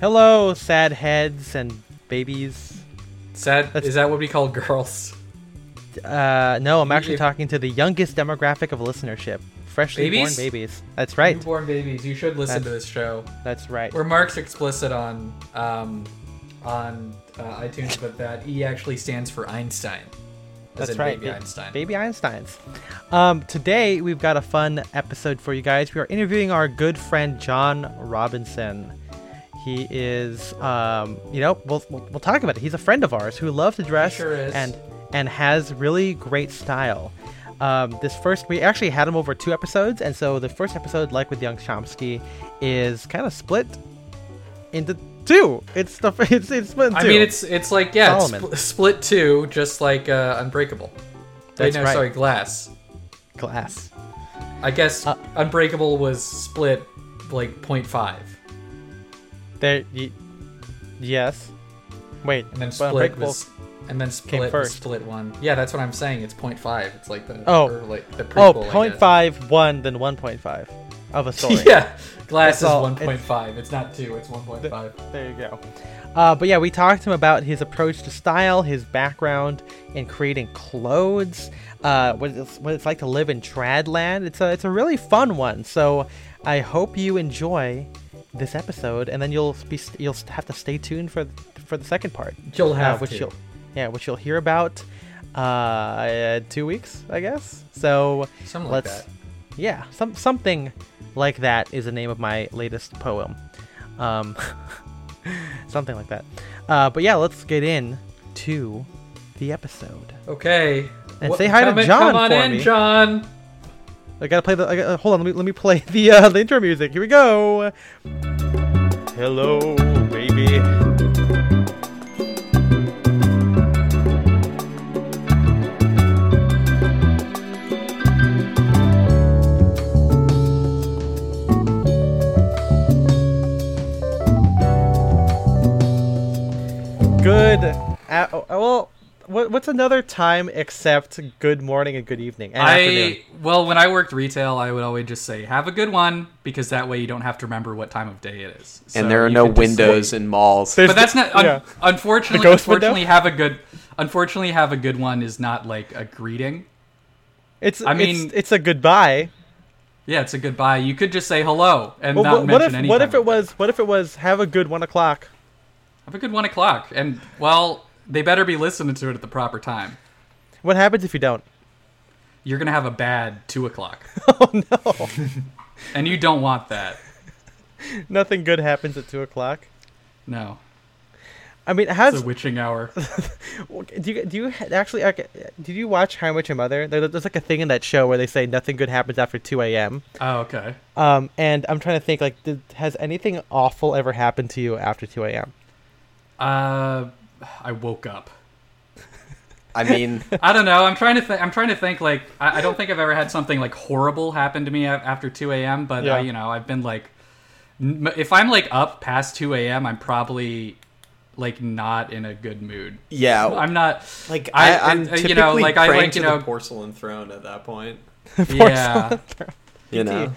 Hello, sad heads and babies. Sad That's- is that what we call girls? Uh, no, I'm actually talking to the youngest demographic of listenership. Freshly born Babies? babies. That's right. Newborn babies. You should listen to this show. That's right. We're marks explicit on um, on uh, iTunes, but that E actually stands for Einstein. That's right. Baby ba- Einstein. Baby Einsteins. Um, today we've got a fun episode for you guys. We are interviewing our good friend John Robinson. He is, um, you know, we'll, we'll, we'll talk about it. He's a friend of ours who loves to dress sure and and has really great style. Um, this first, we actually had him over two episodes, and so the first episode, like with Young Chomsky, is kind of split into two. It's the it's, it's split I two. mean, it's it's like yeah, it's split two, just like uh, Unbreakable. That's no, right. sorry, Glass. glass. I guess Uh, Unbreakable was split like 0.5, There, y- yes. Wait, and then split was, and then split was split one. Yeah, that's what I'm saying. It's 0.5. It's like the Oh. or like the Oh, prequel. Point guess. five one then one point five of a story. yeah, Glass That's is 1.5. It's not two. It's 1.5. There you go. Uh, but yeah, we talked to him about his approach to style, his background in creating clothes, uh, what it's, what it's like to live in Tradland. It's a it's a really fun one. So I hope you enjoy this episode, and then you'll be you'll have to stay tuned for for the second part. You'll uh, have which to. you'll yeah, which you'll hear about uh, two weeks, I guess. So Something let's that. yeah, some something like that is the name of my latest poem. Um, something like that. Uh, but yeah, let's get in to the episode. Okay. And Wha- say hi to John Come on for in, me. John. I gotta play the. Gotta, hold on, let me let me play the uh, the intro music. Here we go. Hello, baby. Good. Uh, well, what, what's another time except good morning and good evening and afternoon? I well, when I worked retail, I would always just say, "Have a good one," because that way you don't have to remember what time of day it is. So and there are no could just say- windows in malls. There's but that's the- not. Un- yeah. Unfortunately, The ghost window? unfortunately, have a good. Unfortunately, have a good one is not like a greeting. It's I I mean- mean it's, a goodbye. Yeah, it's a goodbye. You could just say hello and Well, not what, what mention if any. what if it was what if it was have a good one o'clock? Have a good one o'clock, and well, they better be listening to it at the proper time. What happens if you don't? You're gonna have a bad two o'clock, Oh no, and you don't want that. nothing good happens at two o'clock. No, I mean, it's how's a witching hour. do you do you actually okay, did you watch How I Met Your Mother? There, there's like a thing in that show where they say nothing good happens after two a.m. Oh, okay. Um, and I'm trying to think like, did, has anything awful ever happened to you after two a.m.? Uh, I woke up. I mean, I don't know. I'm trying to think. I'm trying to think. Like, I, I don't think I've ever had something like horrible happen to me after 2 a.m. But Yeah. uh, you know, I've been like, if I'm like up past 2 a.m., I'm probably like not in a good mood. yeah, I'm not. like I- I, I'm uh, you know, typically like, I like, you know- porcelain throne at that point. Yeah. You know,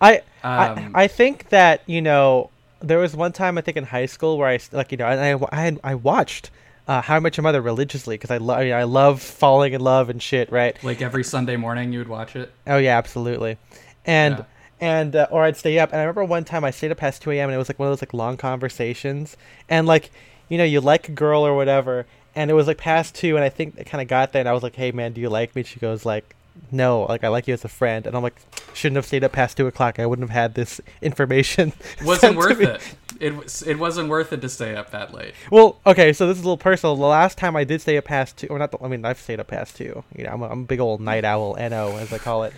I, Um, I I think that you know there was one time I think in high school where I like you know I I, I watched uh, How I Met Your Mother religiously because I love I love falling in love and shit right Like every Sunday morning, you would watch it. oh yeah absolutely and Yeah. and uh, or I'd stay up and I remember one time I stayed up past two a.m. and it was like one of those like long conversations and like you know you like a girl or whatever and it was like past two and I think it kind of got there and I was like hey man do you like me she goes like no like I like you as a friend and I'm like shouldn't have stayed up past two o'clock I wouldn't have had this information Wasn't worth me." it. It. It wasn't worth it to stay up that late. Well, okay, so this is a little personal. The last time I did stay up past two, or not, the, I mean, I've stayed up past two. You know, I'm a, I'm a big old night owl, no, as I call it.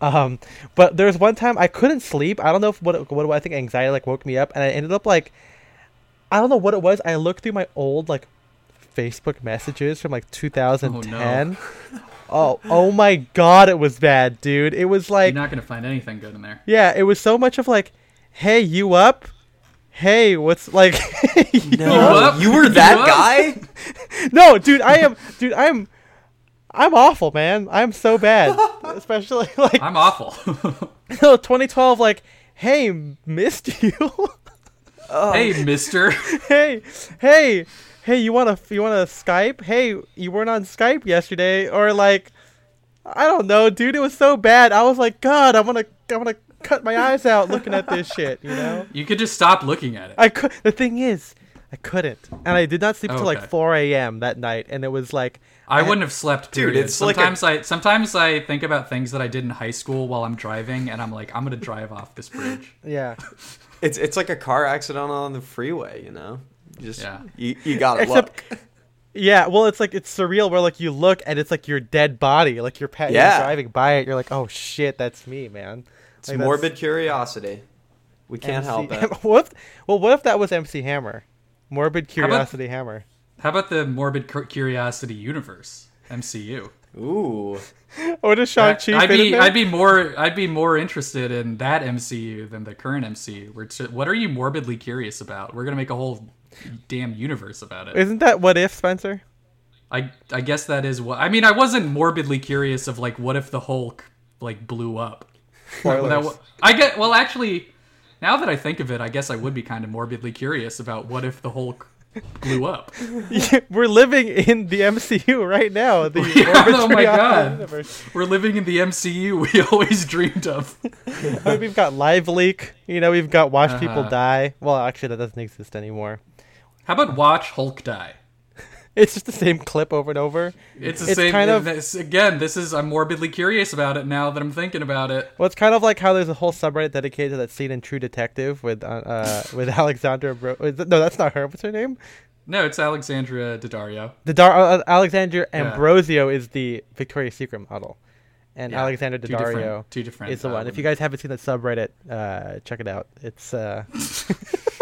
Um, but there was one time I couldn't sleep. I don't know if what what I think anxiety like woke me up, and I ended up like, I don't know what it was. I looked through my old like Facebook messages from like 2010. Oh, Oh, oh, my god, it was bad, dude. It was like, You're not gonna find anything good in there. yeah, it was so much of like, hey, you up? Hey, what's like? no, up? you were that up? guy. no, dude, I am, dude, I'm, I'm awful, man. I'm so bad, especially like I'm awful. no 2012. Like, hey, missed you. Oh, Hey, Mister. hey, hey, hey, you want to you want to Skype? Hey, you weren't on Skype yesterday, or like, I don't know, dude. It was so bad. I was like, God, I'm gonna I'm gonna cut my eyes out looking at this shit. You know. You could just stop looking at it. I could. The thing is, I couldn't, and I did not sleep until like Okay. 4 a.m. that night, and it was like, I wouldn't have slept. Dude, Period. it's like a- sometimes I sometimes I think about things that I did in high school while I'm driving, and I'm like, I'm gonna drive off this bridge. yeah. it's it's like a car accident on the freeway. You know, you just Yeah. you, you gotta Except- look. Yeah, well, it's like it's surreal where like you look and it's like your dead body, like you're, pa- you're Yeah. driving by it. You're like, oh shit, that's me, man. It's Like, morbid curiosity. We can't MC help it. what? If, well, what if that was MC Hammer? Morbid about- Curiosity Hammer. How about the morbid Cur- curiosity universe MCU? Ooh, What is Shang Chi? I'd fit in be there? I'd be more I'd be more interested in that MCU than the current MCU. Where it's what are you morbidly curious about? We're gonna make a whole damn universe about it. Isn't that what if Spencer? I I guess that is what I mean. I wasn't morbidly curious of like what if the Hulk like blew up. Spoilers. That I get well actually. Now that I think of it, I guess I would be kind of morbidly curious about what if the Hulk blew up. We're living in the MCU right now. The Yeah, oh my God. universe. We're living in the MCU we always dreamed of. I mean, we've got Live Leak. You know, we've got Watch People Uh-huh. Die. Well, actually, that doesn't exist anymore. How about watch Hulk die? It's just the same clip over and over. It's the It's same. kind of- this, again, this is. I'm morbidly curious about it now that I'm thinking about it. Well, it's kind of like how there's a whole subreddit dedicated to that scene in True Detective with uh, uh with Alexandra. Bro- no, that's not her. What's her name? No, it's Alexandra Daddario. The Dar- uh, Alexandra Yeah. Ambrosio is the Victoria's Secret model, and Yeah, Alexandra two Daddario different- two different, is the uh, one. If you guys haven't seen that subreddit, uh, check it out. It's uh,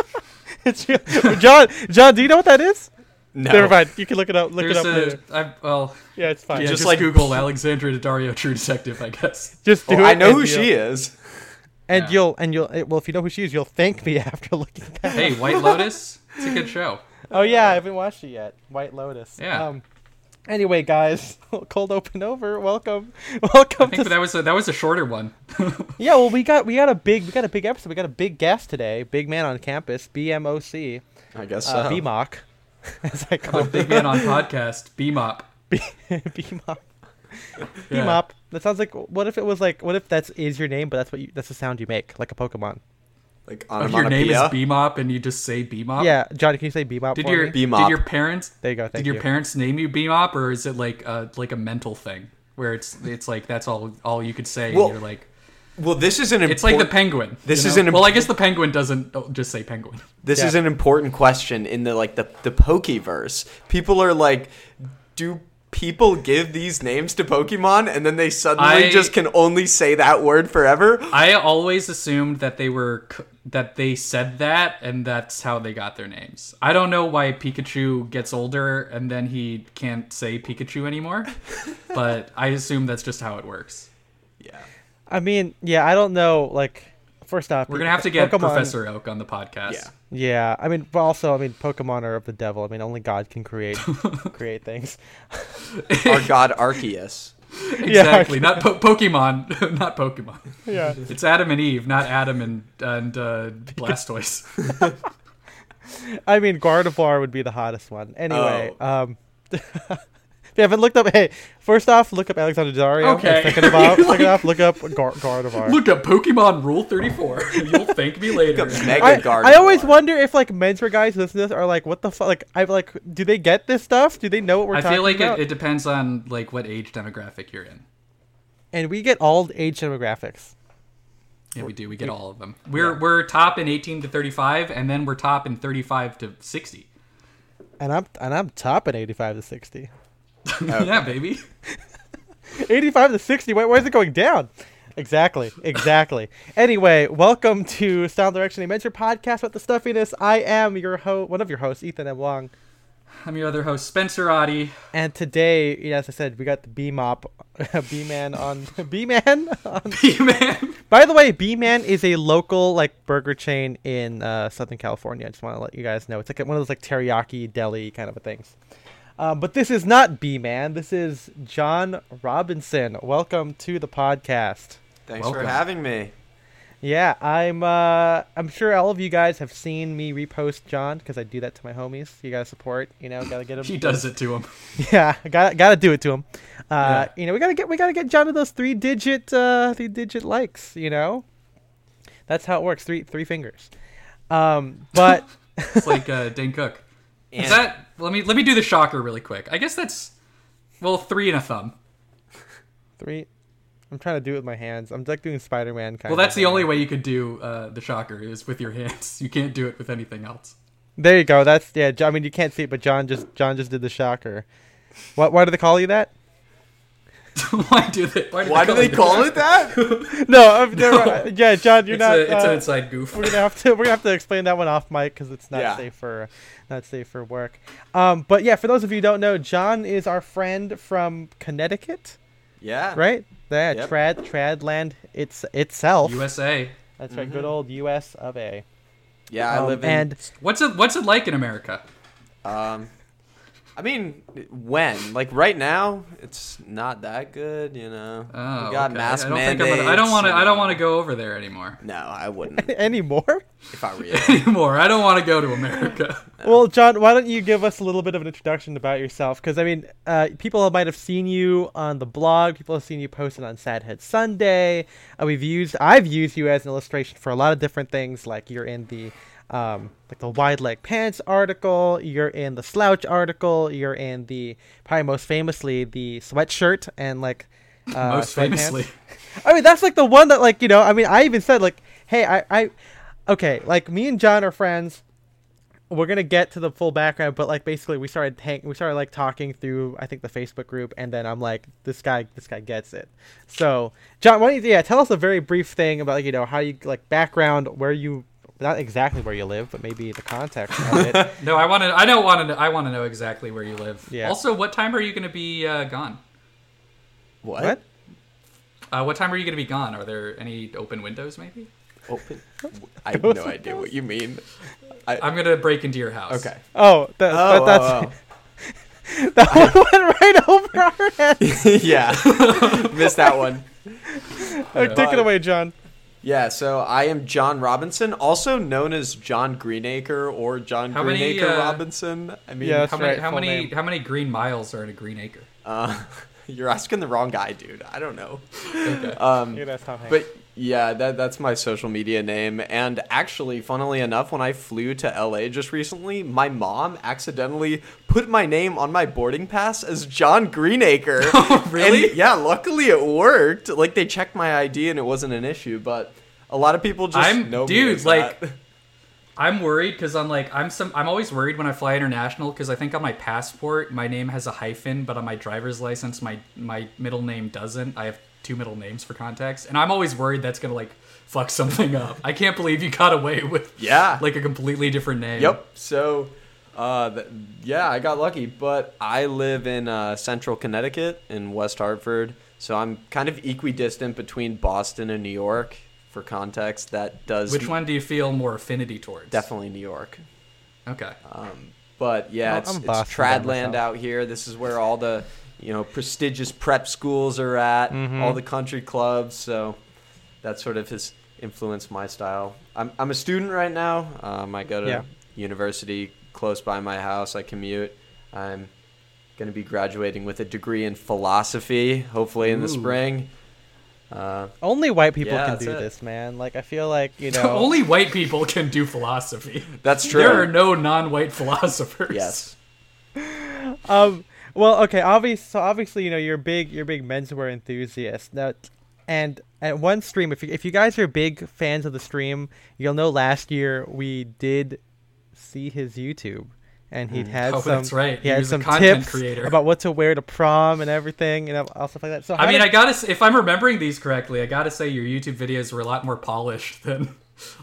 John. John, do you know what that is? no. Never mind. You can look it up. Look There's it up later. a. I, well, Yeah, it's fine. yeah, just just, like- Google Alexandra Daddario True Detective, I guess. Just do Oh, it. I know who she is. And Yeah. you'll and you'll eh, well, if you know who she is, you'll thank me after looking at that. Hey, White Lotus. It's a good show. Oh yeah, I haven't watched it yet. White Lotus. Yeah. Um, anyway, guys, cold open over. Welcome, welcome I think to. that was a, that was a shorter one. yeah, well, we got we got a big we got a big episode. We got a big guest today. Big man on campus. BMOC. I guess so. Uh, BMOC. As I call Oh, big man on podcast. Beamop. B- BMOC. Yeah. BMOP. That sounds like. What if it was like? What if that's is your name, but that's what you that's the sound you make, like a Pokemon. Like your name is onomatopoeia. Beamop, and you just say Beamop. Yeah, Johnny, can you say BMOP? Did for your me? Beamop. did your parents There you go. Thank did your you. parents name you Beamop, or is it like a like a mental thing where it's it's like that's all all you could say? Well, and you're like Well, this is an it's like the penguin. This you is know? an well, I guess the penguin doesn't oh, just say penguin. This Yeah. is an important question in the like the the Pokeverse. People are like, do people give these names to Pokemon and then they suddenly I- just can only say that word forever? I always assumed that they were that they said that and that's how they got their names. I don't know why Pikachu gets older and then he can't say Pikachu anymore, but I assume that's just how it works. Yeah. I mean, yeah, I don't know. Like, first off, We're gonna have to get Pokemon- Professor Oak on the podcast. Yeah. Yeah, I mean, but also, I mean, Pokemon are of the devil. I mean, only God can create create things. Our god Arceus. exactly. Not po- Pokemon, not Pokemon. Yeah. It's Adam and Eve, not Adam and and uh, Blastoise. I mean, Gardevoir would be the hottest one. Anyway, Oh. um, if you haven't looked up, hey, first off, look up Alexandra Daddario. Okay. And second of all, second off, look up Gar- Gardevoir. Look up Pokemon Rule Thirty Four. You'll thank me later. Mega I, Gardevoir. I always wonder if like men's mentor guys listen to this are like, what the fuck? Like, I like, do they get this stuff? Do they know what we're I talking feel like about? it, it depends on like what age demographic you're in. and we get all age demographics. Yeah, we do. We get all of them. We're we're top in 18 to 35, and then we're top in 35 to 60. And I'm and I'm top at 85 to 60. yeah, baby. 85 to 60. Why, why is it going down? Exactly. Exactly. anyway, welcome to Style Direction Adventure podcast with the stuffiness. I am your host, one of your hosts, Ethan M. Wong. I'm your other host, Spencer Oddie. And today, you know, as I said, we got the B Mop, B Man on B Man. on- B man. By the way, B Man is a local like burger chain in uh, Southern California. I just want to let you guys know it's like one of those like teriyaki deli kind of a things. Um, but this is not B Man. This is John Robinson. Welcome to the podcast. Thanks Welcome. for having me. Yeah, I'm. Uh, I'm sure all of you guys have seen me repost John because I do that to my homies. You gotta support. You know, gotta get him. He does it to him. Yeah, got gotta do it to him. Uh, Yeah. You know, we gotta get we gotta get John to those three digit uh, three digit likes. You know, that's how it works. Three three fingers. Um, but It's like uh, Dane Cook. Is that? Let me let me do the shocker really quick. I guess that's well three and a thumb. three. I'm trying to do it with my hands. I'm like doing Spider Man kind. Of. Well, that's the only way you could do uh, the shocker is with your hands. You can't do it with anything else. There you go. That's yeah. I mean, you can't see it, but John just John just did the shocker. What? Why do they call you that? why do they? Why do Why do they the call it that? No, I'm, never, yeah, John, you're It's, not. a, it's uh, an inside goof. we're gonna have to we're gonna have to explain that one off mic because it's not Yeah. safe for not safe for work. Um, but yeah, for those of you who don't know, John is our friend from Connecticut, yeah. right? Yeah, Yep. trad land. it's itself. USA. That's right, Mm-hmm. good old U.S. of A. Yeah, I Um, live in. and What's it What's it like in America? Um, I mean, when? Like right now, it's not that good. You know, Oh, we got okay. mass I don't mandates. think I'm gonna, I don't want to. I don't want to go over there anymore. No, I wouldn't anymore. if I were anymore. I don't want to go to America. Well, John, why don't you give us a little bit of an introduction about yourself? Because I mean, uh, people might have seen you on the blog. People have seen you posted on Sad Head Sunday. Uh, we've used, I've used you as an illustration for a lot of different things. Like you're in the, um, like the wide leg pants article. You're in the slouch article. You're in the probably most famously the sweatshirt and like uh, Most famously, I mean, that's like the one that, like, you know, I mean, I even said, like, hey, I, I, okay, like, me and John are friends. We're gonna get to the full background, but like, basically, we started hang, we started like talking through, I think, the Facebook group, and then I'm like, this guy, this guy gets it. So, John, why don't you, yeah, tell us a very brief thing about, like, you know, how you like background, where you, not exactly where you live, but maybe the context of it. no. I want to. I don't want to. I want to know exactly where you live. Yeah. Also, what time are you going to be uh, gone? What? What? Uh, what time are you going to be gone? Are there any open windows? Maybe. Open? I have no idea what you mean. I, I'm going to break into your house. okay. Oh, that, Oh, that, that's oh, that one went right over our heads. oh. yeah, missed that one. Take it away, John. Yeah, so I am John Robinson, also known as John Greenacre or John How many, Greenacre uh, Robinson. I mean, Yeah, That's How many? right, How many? name. How many green miles are in a green acre? uh, you're asking the wrong guy, dude. I don't know. Okay. Um, Yeah, that's Tom Hanks. But yeah, that that's my social media name. And actually, funnily enough, when I flew to LA just recently, my mom accidentally put my name on my boarding pass as John Greenacre. Oh, really? And yeah, luckily it worked. Like they checked my ID and it wasn't an issue. But a lot of people just I'm- know dude, like- that. I'm worried because I'm like I'm some I'm always worried when I fly international because I think on my passport my name has a hyphen but on my driver's license my my middle name doesn't. I have two middle names for context and I'm always worried that's gonna like fuck something up. I can't believe you got away with Yeah. like a completely different name. Yep. So, uh, th- yeah, I got lucky, but I live in uh, central Connecticut in West Hartford, so I'm kind of equidistant between Boston and New York. For context, that does Which one do you feel more affinity towards? definitely New York. Okay. Um, but yeah, Well, it's, I'm it's Tradland out here. This is where all the you know prestigious prep schools are at, Mhm. all the country clubs. So that sort of has influenced my style. I'm I'm a student right now. Um, I go to Yeah. university close by my house. I commute. I'm going to be graduating with a degree in philosophy, hopefully in the spring. Uh, Only white people Yeah, can do it. this, man. Like I feel like you know. Only white people can do philosophy. that's true. There are no non-white philosophers. yes. um. Well, okay. Obvious. So obviously, you know, you're big. You're big menswear enthusiast. Now, and at one stream, if you, if you guys are big fans of the stream, you'll know last year we did see his YouTube, and he'd mm. had Oh, some. that's right. He He had some tips creator. about what to wear to prom and everything, and all stuff like that. So I mean, did- I gotta. If I'm remembering these correctly, I gotta say your YouTube videos were a lot more polished than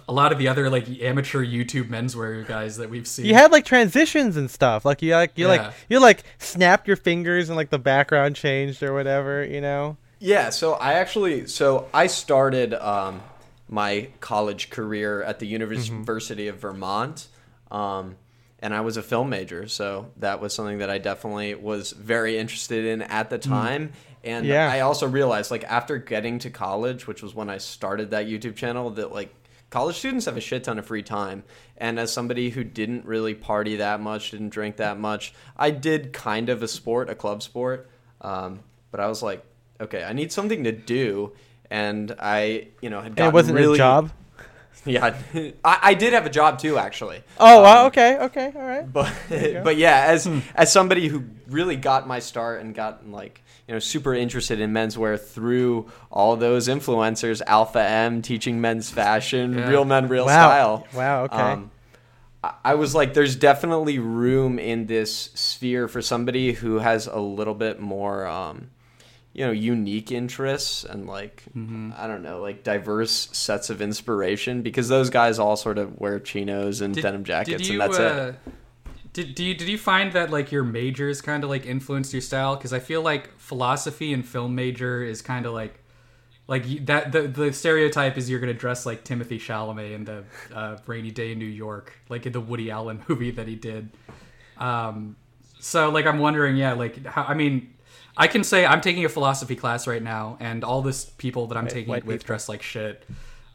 a lot of the other like amateur YouTube menswear guys that we've seen. you had like transitions and stuff. Like you like you Yeah. like you like snapped your fingers and like the background changed or whatever. You know. Yeah, so I actually so I started um, my college career at the University of Vermont, um, and I was a film major, so that was something that I definitely was very interested in at the time. And Yeah. I also realized, like, after getting to college, which was when I started that YouTube channel, that like college students have a shit ton of free time. And as somebody who didn't really party that much, didn't drink that much, I did kind of a sport, a club sport. Um, but I was like, okay, I need something to do. And I, you know, had And gotten it wasn't really a job. Yeah, I, I did have a job too, actually. Oh, wow, Um, okay, okay, all right. but but yeah, as as somebody who really got my start and got like you know super interested in menswear through all those influencers, Alpha M teaching men's fashion, Yeah. Real Men, Real Wow. Style. Wow, okay. Um, I- I was like, there's definitely room in this sphere for somebody who has a little bit more, um, you know, unique interests and like, Mm-hmm. I don't know, like diverse sets of inspiration because those guys all sort of wear chinos and denim jackets and that's it. Did, do you did you find that like your majors kind of like influenced your style? Because I feel like philosophy and film major is kind of like like that the the stereotype is you're gonna dress like Timothée Chalamet in the uh, Rainy Day in New York, like in the Woody Allen movie that he did. Um, so like I'm wondering, yeah, like how, I mean, I can say I'm taking a philosophy class right now, and all this people that I'm taking it with people. dress like shit.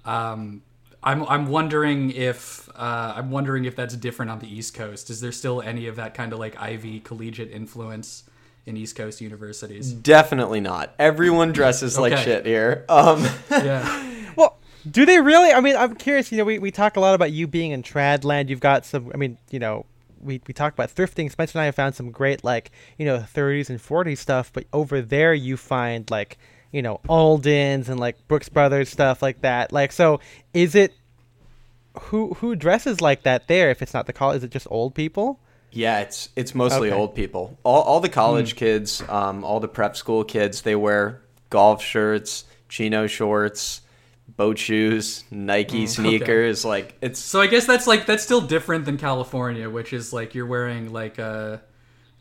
Um, I'm I'm wondering if uh, I'm wondering if that's different on the East Coast. Is there still any of that kind of like Ivy collegiate influence in East Coast universities? Definitely not. Everyone dresses like shit here. Um, yeah. Well, do they really? I mean, I'm curious. You know, we, we talk a lot about you being in trad land. You've got some. I mean, you know, we we talk about thrifting. Spencer and I have found some great like you know 30s and 40s stuff. But over there, you find like you know Alden's and like Brooks Brothers stuff like that. Like, so is it who who dresses like that there? If it's not the college, is it just old people? Yeah, it's it's mostly Okay. old people. All all the college kids, um, all the prep school kids, they wear golf shirts, chino shorts, boat shoes, Nike sneakers. Like it's So I guess that's like that's still different than California, which is like you're wearing like a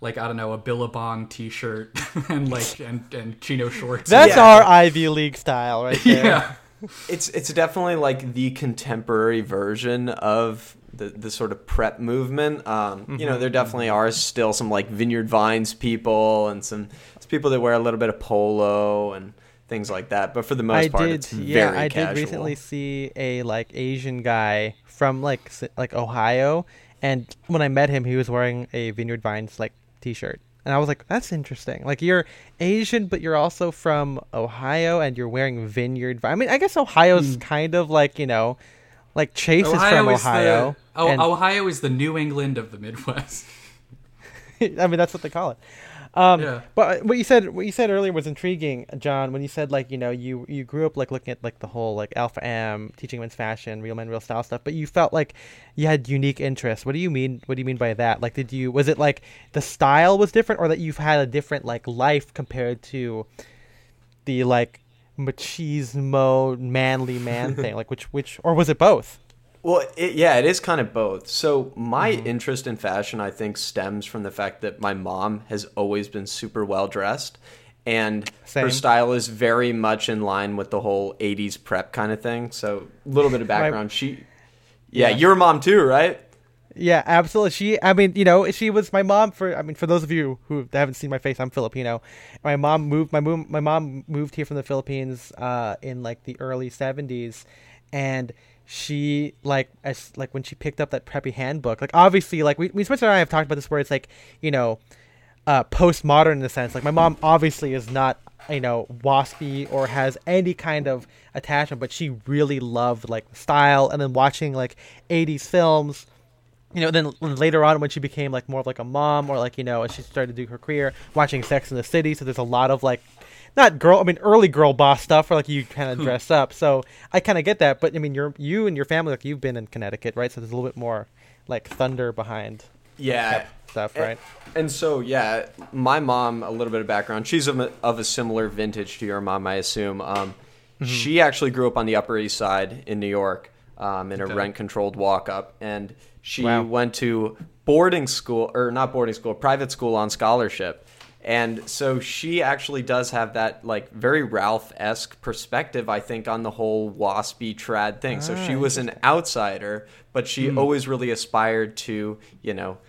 like I don't know a Billabong T-shirt and like and and chino shorts. That's Yeah. our Ivy League style, right there. yeah. it's it's definitely like the contemporary version of the the sort of prep movement. Um, You know, there definitely are still some like Vineyard Vines people and some, some people that wear a little bit of polo and things like that. But for the most I part, did, it's yeah, very I casual. did recently see a like Asian guy from like like Ohio, and when I met him, he was wearing a Vineyard Vines like T-shirt, and I was like, "That's interesting. Like you're Asian, but you're also from Ohio, and you're wearing Vineyard. Vi- I mean, I guess Ohio's hmm. kind of like you know, like Chase is from is Ohio. the oh, and- Ohio is the New England of the Midwest. I mean, that's what they call it. Um, Yeah. But what you said, what you said earlier was intriguing, John. When you said like, you know, you you grew up like looking at like the whole like Alpha M, teaching men's fashion, real men, real style stuff, but you felt like you had unique interests. What do you mean? What do you mean by that? Like, did you was it like the style was different, or that you've had a different like life compared to the like machismo manly man thing? Like, which which or was it both? Well, it, yeah, it is kind of both. So my Mm-hmm. interest in fashion, I think, stems from the fact that my mom has always been super well dressed, and Same. her style is very much in line with the whole '80s prep kind of thing. So a little bit of background. she, yeah, Yeah. your mom too, right? Yeah, absolutely. She, I mean, you know, she was my mom for. I mean, for those of you who haven't seen my face, I'm Filipino. My mom moved. My mom. My mom moved here from the Philippines uh, in like the early '70s, and she like as like when she picked up that preppy handbook. Like obviously, like we, we Spencer and I have talked about this, where it's like, you know, uh, postmodern in a sense. Like my mom obviously is not you know waspy or has any kind of attachment, but she really loved like the style, and then watching like '80s films you know, then later on when she became like more of like a mom or like you know, as she started to do her career, watching Sex in the City. So there's a lot of like, not girl, I mean early girl boss stuff where like you kind of dress up. So I kind of get that, but I mean you're you and your family like you've been in Connecticut, right? So there's a little bit more like thunder behind Yeah. stuff, And- right? And so, yeah, my mom, a little bit of background. She's of a, of a similar vintage to your mom, I assume. Um, She actually grew up on the Upper East Side in New York um, in a rent controlled walk up. And she Wow. went to boarding school, or not boarding school, private school on scholarship. And so she actually does have that like very Ralph esque perspective, I think, on the whole waspy trad thing. so Ah, she was an outsider, but she always really aspired to, you know,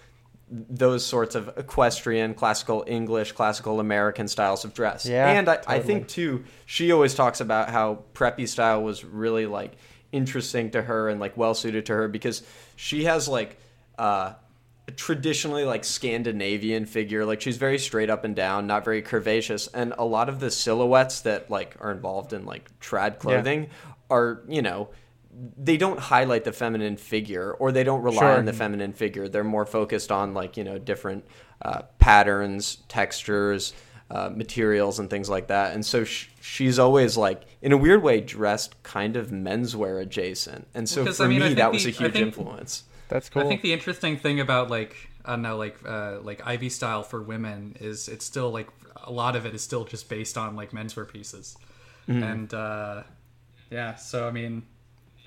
those sorts of equestrian, classical English, classical American styles of dress. Yeah, and I, I think too, she always talks about how preppy style was really like interesting to her and like well suited to her because she has like uh traditionally like Scandinavian figure. Like she's very straight up and down, not very curvaceous. And a lot of the silhouettes that like are involved in like trad clothing are, you know, they don't highlight the feminine figure or they don't rely Sure. on the feminine figure. They're more focused on like, you know, different uh, patterns, textures, uh, materials and things like that. And so sh- she's always like, in a weird way, dressed kind of menswear adjacent. And so Because, for I mean, me, that was a huge think- influence. That's cool. I think the interesting thing about like I don't know like uh, like Ivy style for women is it's still like a lot of it is still just based on like menswear pieces, Mm-hmm. and uh, yeah. So I mean,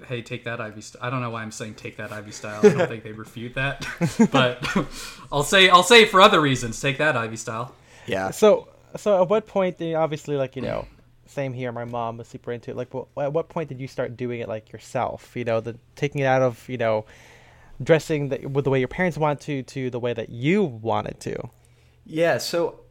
hey, take that Ivy. St- I don't know why I'm saying take that Ivy style. I don't think they refute that, but I'll say I'll say for other reasons. Take that Ivy style. Yeah. So, so at what point? Did, obviously, like you know, same here. My mom was super into it. Like, wh- at what point did you start doing it like yourself? You know, the taking it out of you know, dressing the, with the way your parents want to to the way that you wanted to. Yeah, so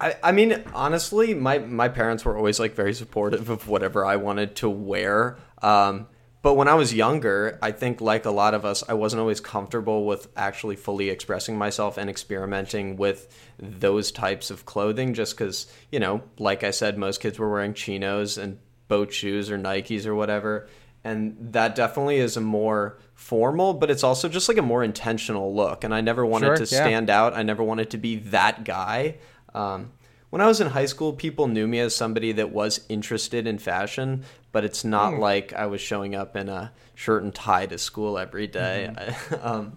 I I mean honestly, my my parents were always like very supportive of whatever I wanted to wear. Um but when I was younger, I think like a lot of us, I wasn't always comfortable with actually fully expressing myself and experimenting with those types of clothing just cuz, you know, like I said most kids were wearing chinos and boat shoes or Nikes or whatever. And that definitely is a more formal, but it's also just like a more intentional look. And I never wanted Sure, to yeah. stand out. I never wanted to be that guy. Um, when I was in high school, people knew me as somebody that was interested in fashion, but it's not Hmm. like I was showing up in a shirt and tie to school every day. Mm-hmm. um,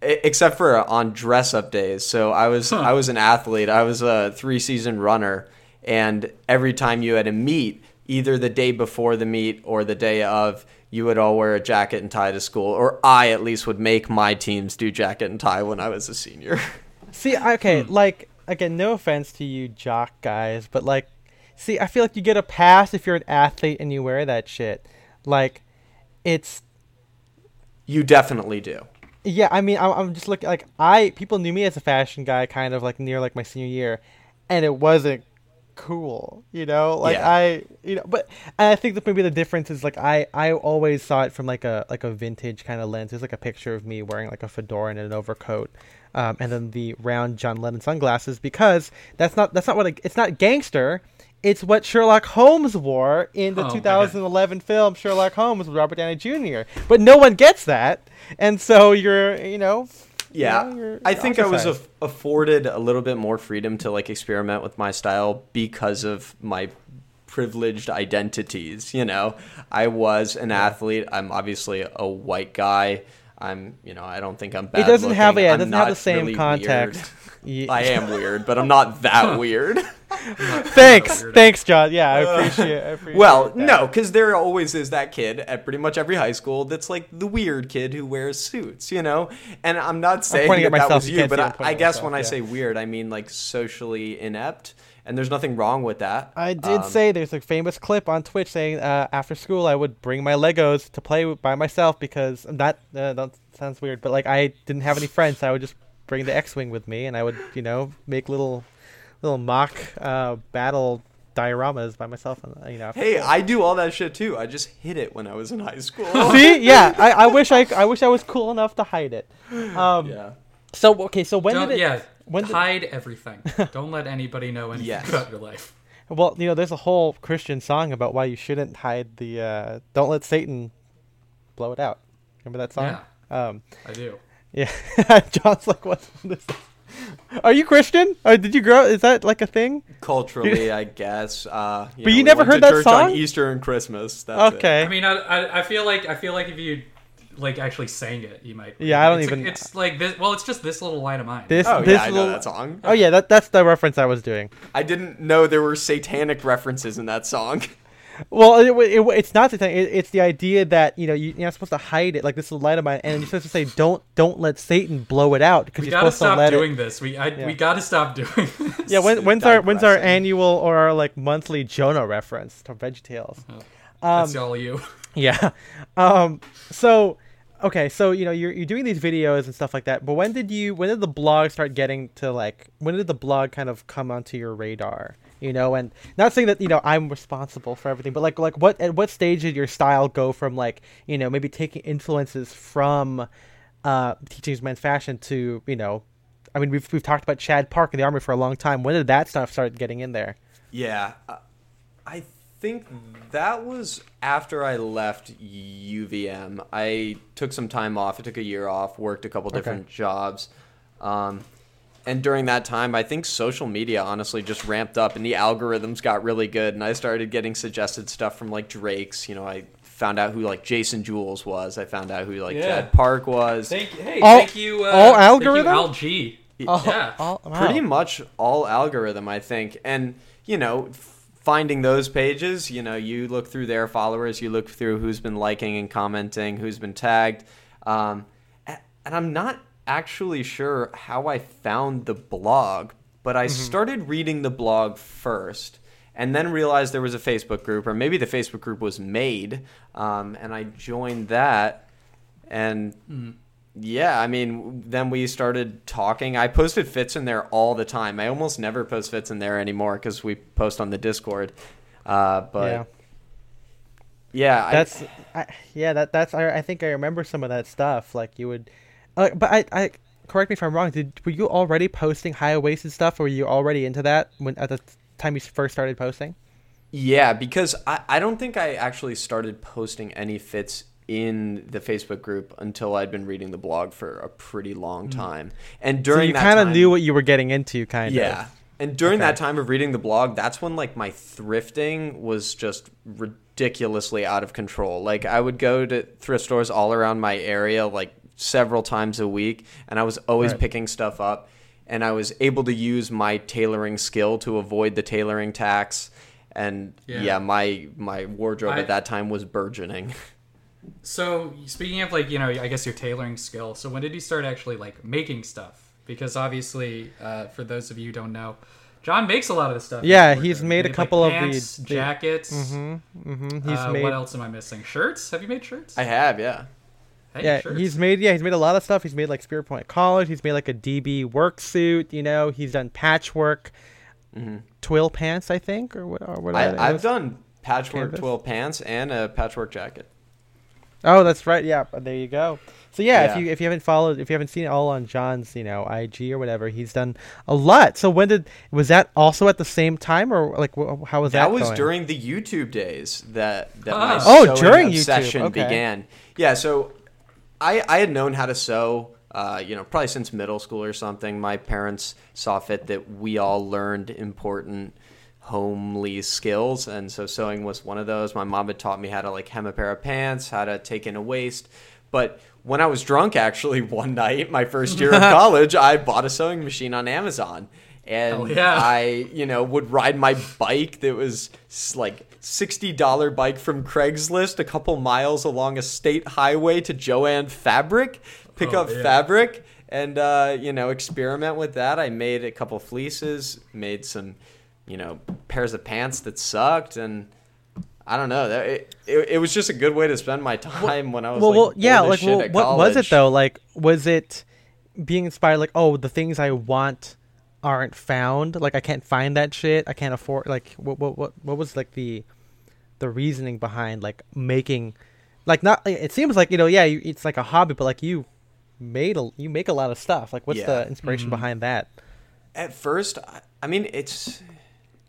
except for on dress up days. So I was I was an athlete. I was a three season runner, and every time you had a meet, either the day before the meet or the day of, you would all wear a jacket and tie to school, or I at least would make my teams do jacket and tie when I was a senior. See, okay, Hmm. like again, no offense to you jock guys, but like, see, I feel like you get a pass if you're an athlete and you wear that shit. Like, it's you definitely do. yeah. I mean, I'm, I'm just looking like I people knew me as a fashion guy, kind of like near like my senior year, and it wasn't cool, you know. Like Yeah. I, you know, but and I think that maybe the difference is like I I always saw it from like a like a vintage kind of lens. There's like a picture of me wearing like a fedora and an overcoat. Um, and then the round John Lennon sunglasses because that's not that's not what it, it's not gangster. It's what Sherlock Holmes wore in the Oh, 2011 film Sherlock Holmes with Robert Downey Jr. But no one gets that, and so you're you know Yeah, you know, I think I was aff- afforded a little bit more freedom to like experiment with my style because of my privileged identities. You know, I was an athlete. I'm obviously a white guy. I'm, you know, I don't think I'm bad. It doesn't have looking. yeah, it I'm doesn't have the same really context. Ye- weird. I am weird, but I'm not that weird. Thanks, thanks, John. Yeah, I appreciate. I appreciate it Well, that. no, because there always is that kid at pretty much every high school that's like the weird kid who wears suits, you know. And I'm not saying pointing that, at that was you but I'm I, I guess myself, when I yeah. say weird, I mean like socially inept, and there's nothing wrong with that. I did Um, say there's a famous clip on Twitch saying uh, after school I would bring my Legos to play by myself because that uh, that sounds weird, but like I didn't have any friends, so I would just bring the X-wing with me and I would you know make little little mock uh, battle dioramas by myself. And, you know. Hey, school. I do all that shit too. I just hid it when I was in high school. see, yeah, I, I wish I I wish I was cool enough to hide it. Um, yeah. So okay, so when Don't, did it? yeah, when did- hide everything. Don't let anybody know anything Yes. about your life. Well, you know, there's a whole Christian song about why you shouldn't hide the. Uh, Don't let Satan blow it out. Remember that song? Um, I do. Yeah. John's like, what? This Are you Christian? Or did you grow? Is that like a thing? Culturally, I guess. Uh, But you never went heard to that church song? on Easter and Christmas. That's it. Okay. I mean, I, I, I feel like I feel like if you like actually sang it, you might. Yeah, I don't it's, even- It's like this. Well, it's just this little line of mine. This. Oh this yeah, I know little- that song. Oh yeah, that that's the reference I was doing. I didn't know there were satanic references in that song. Well, it, it, it's not the thing. It, it's the idea that you know you, you're not supposed to hide it. Like this little light of mine, and you're supposed to say, "Don't don't let Satan blow it out," because we you're gotta supposed to stop let doing it. this. We I, Yeah. we gotta stop doing this. Yeah, when, when's our when's our annual or our like monthly Jonah reference to VeggieTales? That's Um, all you. Yeah. Um. So, okay, so you know you're you're doing these videos and stuff like that, but when did you when did the blog start getting to like when did the blog kind of come onto your radar? You know, and not saying that you know I'm responsible for everything, but like like what at what stage did your style go from like you know maybe taking influences from uh, teachings men's fashion to you know, I mean we've we've talked about Chad Park in the army for a long time. When did that stuff start getting in there? Yeah, uh, I think that was after I left UVM. I took some time off. I took a year off, worked a couple different Okay. jobs. Um, and during that time, I think social media honestly just ramped up and the algorithms got really good. And I started getting suggested stuff from like Drake's. You know, I found out who like Jason Jules was. I found out who like Yeah. Chad Park was. Thank hey, All- thank you. Uh, all thank you, algorithm? Al G. Oh, Yeah. oh, wow. pretty much all algorithm i think and you know finding those pages you know you look through their followers you look through who's been liking and commenting who's been tagged um, and i'm not actually sure how i found the blog but i started reading the blog first and then realized there was a facebook group or maybe the facebook group was made um, and i joined that and yeah, I mean, then we started talking. I posted fits in there all the time. I almost never post fits in there anymore because we post on the Discord. Uh, but yeah. yeah, I- That's I, yeah. That that's I, I think I remember some of that stuff. Like you would, uh, but I I correct me if I'm wrong. Did were you already posting high waisted stuff? Or were you already into that when at the time you first started posting? yeah, because I, I don't think I actually started posting any fits in the Facebook group until I'd been reading the blog for a pretty long time. And Mm. So during you kind of knew what you were getting into, kind yeah. of. Yeah. And during Okay. that time of reading the blog, that's when like my thrifting was just ridiculously out of control. Like I would go to thrift stores all around my area like several times a week and I was always Right. picking stuff up and I was able to use my tailoring skill to avoid the tailoring tax and Yeah. yeah, my my wardrobe I- at that time was burgeoning. So speaking of like you know, I guess your tailoring skill. So when did you start actually like making stuff? Because obviously, uh, for those of you who don't know, John makes a lot of this stuff. Yeah, He's he's made a like, couple of the- pants, the- jackets. Mm-hmm. Mm-hmm. He's uh, made What else am I missing? Shirts? Have you made shirts? I have, yeah. Hey, yeah, shirts. he's made yeah, he's made a lot of stuff. He's made like Spirit Point College. He's made like a DB work suit. You know, he's done patchwork, twill pants, I think, or what? Or what are Mm-hmm. I, I've done patchwork Canvas? twill pants and a patchwork jacket. Oh, that's right. Yeah, there you go. So yeah, Yeah. if you if you haven't followed, if you haven't seen it all on John's, you know, IG or whatever, he's done a lot. So when did was that also at the same time, or like wh- how was that? That was going? during the YouTube days that that Ah. my Oh, sewing during YouTube, obsession okay. began. Yeah, so I I had known how to sew, uh, you know, probably since middle school or something. My parents saw fit that we all learned important homely skills, and so sewing was one of those. My mom had taught me how to like hem a pair of pants, how to take in a waist, but when I was drunk, actually, one night, my first year of college, I bought a sewing machine on Amazon. And yeah. I, you know, would ride my bike that was like $60 bike from Craigslist a couple miles along a state highway to Jo-Ann Fabric, pick Oh, up yeah. fabric and, uh, you know, experiment with that. I made a couple fleeces, made some, you know, pairs of pants that sucked. And I don't know. It, it, it was just a good way to spend my time when I was well, like, well, yeah, like well, at what was it though? Like, was it being inspired? Like, oh, the things I want aren't found. Like, I can't find that shit. I can't afford. Like, what what what what was like the the reasoning behind like making, like not? It seems like you know, yeah, you, it's like a hobby, but like you made a you make a lot of stuff. Like, what's Yeah. the inspiration mm-hmm. behind that? At first, I- I mean, it's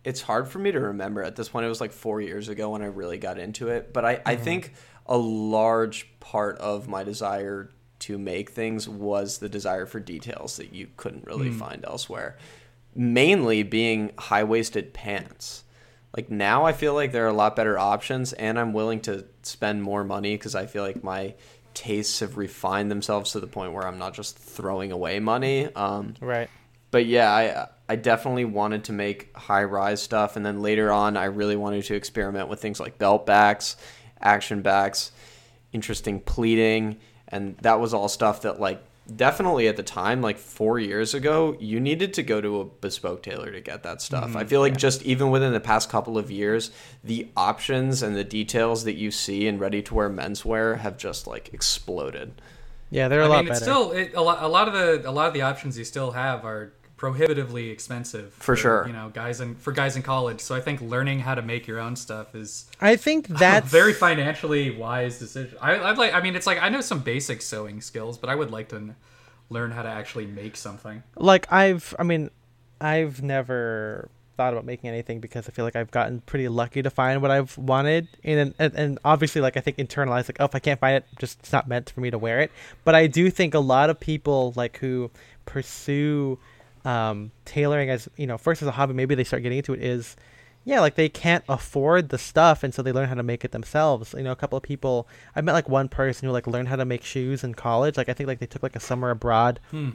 it's hard for me to remember at this point. It was like four years ago when I really got into it. But I, I mm-hmm. think a large part of my desire to make things was the desire for details that you couldn't really find elsewhere. Mainly being high waisted pants. Like now, I feel like there are a lot better options, and I'm willing to spend more money because I feel like my tastes have refined themselves to the point where I'm not just throwing away money. Um, Right. but yeah, I I definitely wanted to make high rise stuff, and then later on, I really wanted to experiment with things like belt backs, action backs, interesting pleating, and that was all stuff that like definitely at the time, like four years ago, you needed to go to a bespoke tailor to get that stuff. I mm-hmm. feel like just even within the past couple of years, the options and the details that you see in ready to wear menswear have just like exploded. Yeah, they're a I lot mean, better. it's still it, a, lot, a lot of the a lot of the options you still have are prohibitively expensive For sure. You know, guys in for guys in college. So I think learning how to make your own stuff is I think that's a very financially wise decision. I, I'd like. I mean, it's like I know some basic sewing skills, but I would like to n- learn how to actually make something. like I've I mean I've never thought about making anything because I feel like I've gotten pretty lucky to find what I've wanted and and, and obviously like I think internalized like oh if I can't find it just it's not meant for me to wear it but I do think a lot of people like who pursue um, tailoring as you know first as a hobby maybe they start getting into it is yeah like they can't afford the stuff and so they learn how to make it themselves. You know a couple of people i met like one person who like learned how to make shoes in college. Like i think like they took like a summer abroad Hmm.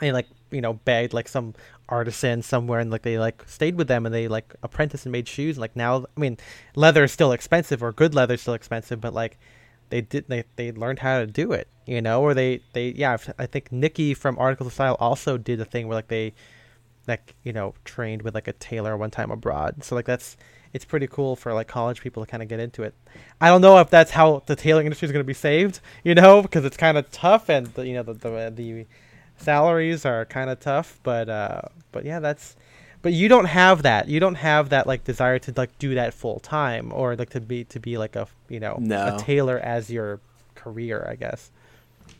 and like you know begged like some artisan somewhere and like they like stayed with them and they like apprenticed and made shoes. And like now i mean leather is still expensive or good leather is still expensive but like they did they, they learned how to do it you know or they they yeah I've- think nikki from articles of style also did a thing where like they like you know trained with like a tailor one time abroad. So like that's it's pretty cool for like college people to kind of get into it. I don't know if that's how the tailoring industry is going to be saved you know because it's kind of tough and the, you know the the, the salaries are kind of tough but uh but yeah that's but you don't have that you don't have that like desire to like do that full time or like to be to be like a you know No. a tailor as your career i guess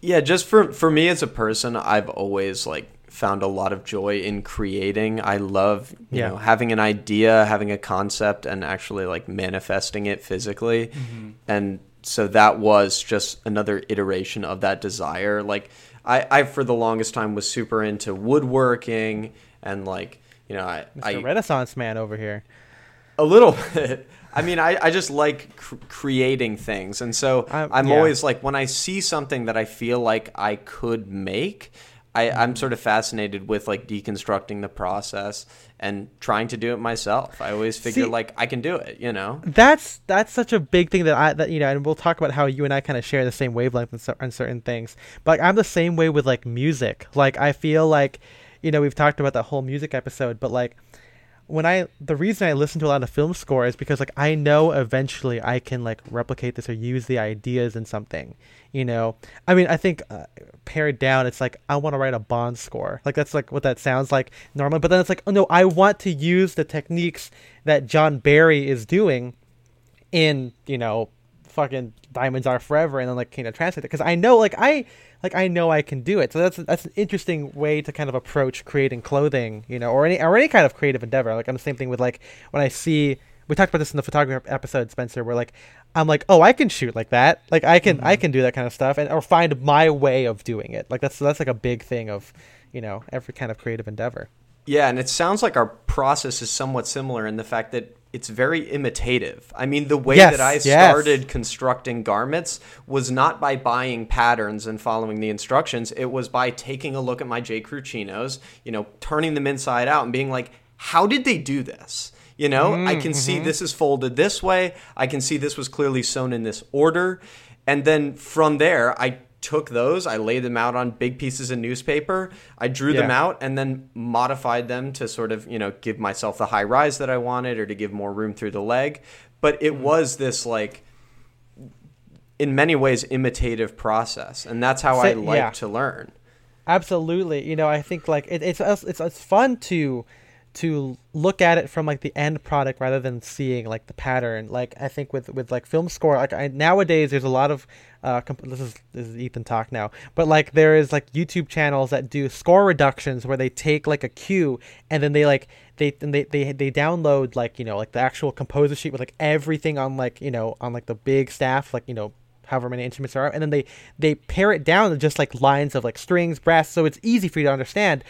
Yeah, just for for me as a person, I've always like found a lot of joy in creating. I love, you Yeah. know, having an idea, having a concept and actually like manifesting it physically. Mm-hmm. And so that was just another iteration of that desire. Like I I for the longest time was super into woodworking and like, you know, I mr I renaissance man over here a little bit. I mean, I, I just like cr- creating things. And so Um, I'm yeah. always like, when I see something that I feel like I could make, I, I'm sort of fascinated with like deconstructing the process and trying to do it myself. I always figure See- like I can do it, you know? that's that's such a big thing that I that you know, and we'll talk about how you and I kind of share the same wavelength on, cer- on certain things. But like, I'm the same way with like music. Like I feel like, you know, we've talked about that whole music episode, but like when I the reason I listen to a lot of film score is because like I know eventually I can like replicate this or use the ideas in something. You know, I mean, I think uh, pared down, it's like I want to write a Bond score. Like that's like what that sounds like normally. But then it's like, oh no, I want to use the techniques that John Barry is doing in you know fucking diamonds are forever and then like kind of translate it? Because i know like i like i know i can do it. So that's that's an interesting way to kind of approach creating clothing you know or any or any kind of creative endeavor. Like i'm the same thing with like when i see we talked about this in the photography episode spencer where like i'm like oh i can shoot like that. Like i can i mm-hmm. can do that kind of stuff and or find my way of doing it. Like that's that's like a big thing of you know every kind of creative endeavor. Yeah, and it sounds like our process is somewhat similar in the fact that it's very imitative. I mean, the way Yes, that I yes. started constructing garments was not by buying patterns and following the instructions. It was by taking a look at my J. Crew chinos, you know, turning them inside out and being like, how did they do this? You know, I can see mm-hmm. this is folded this way. I can see this was clearly sewn in this order. And then from there, I took those, I laid them out on big pieces of newspaper, I drew them out, and then modified them to sort of, you know, give myself the high rise that I wanted or to give more room through the leg. But it Mm-hmm. was this, like, in many ways, imitative process. And that's how I like yeah. to learn. Absolutely. You know, I think like it, it's it's it's fun to to look at it from like the end product rather than seeing like the pattern. Like I think with with like film score, like I, nowadays there's a lot of uh comp- this is this is Ethan talk now, but like there is like YouTube channels that do score reductions where they take like a cue and then they like they and they they they download like you know like the actual composer sheet with like everything on like you know on like the big staff like you know however many instruments there are, and then they they pare it down to just like lines of like strings, brass, so it's easy for you to understand.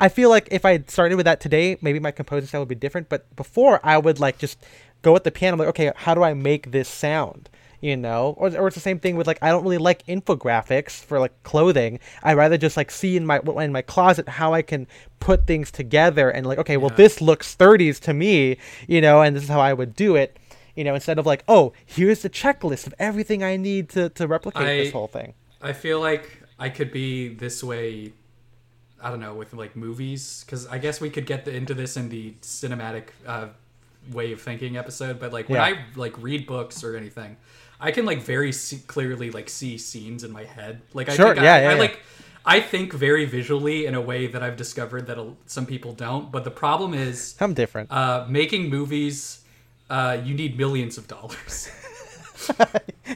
I feel like if I started with that today, maybe my composing style would be different. But before, I would like just go at the piano, like, okay, how do I make this sound? You know, or, or it's the same thing with like I don't really like infographics for like clothing. I rather just like see in my in my closet how I can put things together and like okay, well this looks 30s to me, you know, and this is how I would do it you know, instead of like, oh, here's the checklist of everything I need to, to replicate I- this whole thing. I feel like I could be this way. I don't know with like movies because I guess we could get the, into this in the cinematic uh, way of thinking episode. But like when Yeah. I like read books or anything, I can like very see, clearly like see scenes in my head. Like I Sure, think yeah, I, yeah, I yeah. like I think very visually in a way that I've discovered that a- some people don't. But the problem is I'm different. uh, making movies. Uh, you need millions of dollars.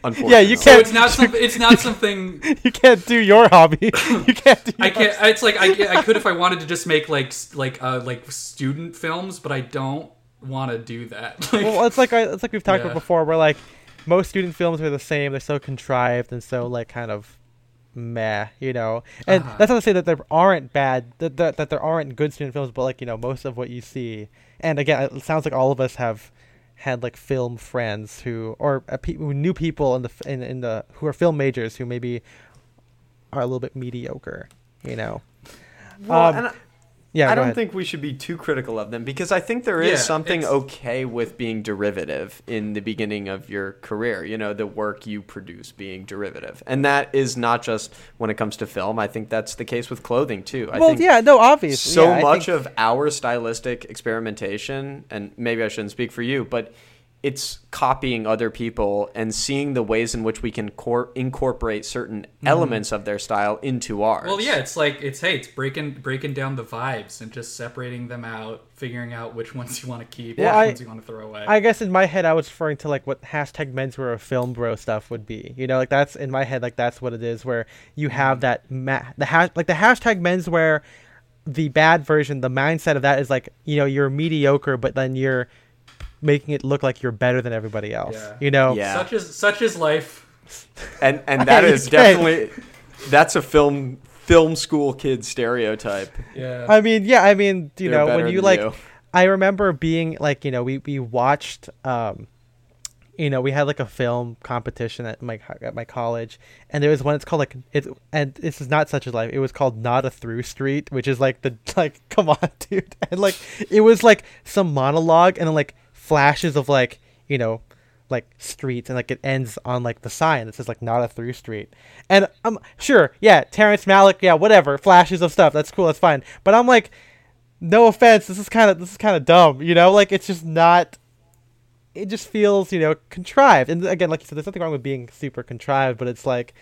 Unfortunately. Yeah, you can't- it's not something. It's not something. you can't do your hobby. you can't do. I can't. It's like I, I could if I wanted to just make like like uh like student films, but I don't want to do that. Like, Well, it's like I- it's like we've talked Yeah. about before. We're like most student films are the same. They're so contrived and so like kind of meh, you know. And Uh-huh. that's not to say that there aren't bad that, that that there aren't good student films, but like you know most of what you see. And again, it sounds like all of us have had like film friends who or uh, pe- who knew people in the in, in the who are film majors who maybe are a little bit mediocre, you know. Well, Um, and I, Yeah, I don't ahead. think we should be too critical of them because I think there is Yeah, something it's- okay with being derivative in the beginning of your career. You know, the work you produce being derivative, and that is not just when it comes to film. I think that's the case with clothing too. I well, think yeah, no, obviously. so yeah, much think- of our stylistic experimentation, and maybe I shouldn't speak for you, but it's copying other people and seeing the ways in which we can cor- incorporate certain elements of their style into ours. Mm-hmm. well, yeah, it's like it's hey, it's breaking breaking down the vibes and just separating them out, figuring out which ones you want to keep, Well, which I- ones you want to throw away. I guess in my head I was referring to like what hashtag menswear or film bro stuff would be. You know, like that's in my head like that's what it is where you have that ma- the ha- like the hashtag menswear the bad version, the mindset of that is like, you know, you're mediocre but then you're making it look like you're better than everybody else. Yeah. You know? Yeah. Such is such is life. and and that Hey, is hey. definitely that's a film film school kid stereotype. Yeah. I mean, yeah, I mean, you They're know, when you like you. I remember being like, you know, we we watched um you know, we had like a film competition at my at my college, and there was one. It's called like it, and this is not such a life. It was called Not a Through Street, which is like the like, come on, dude, and like it was like some monologue and then like flashes of like you know, like streets, and like it ends on like the sign that says like Not a Through Street, and I'm sure, yeah, Terrence Malick, yeah, whatever, flashes of stuff. That's cool, that's fine, but I'm like, no offense, this is kind of this is kind of dumb, you know, like it's just not it just feels you know contrived. And again like you said there's nothing wrong with being super contrived but it's like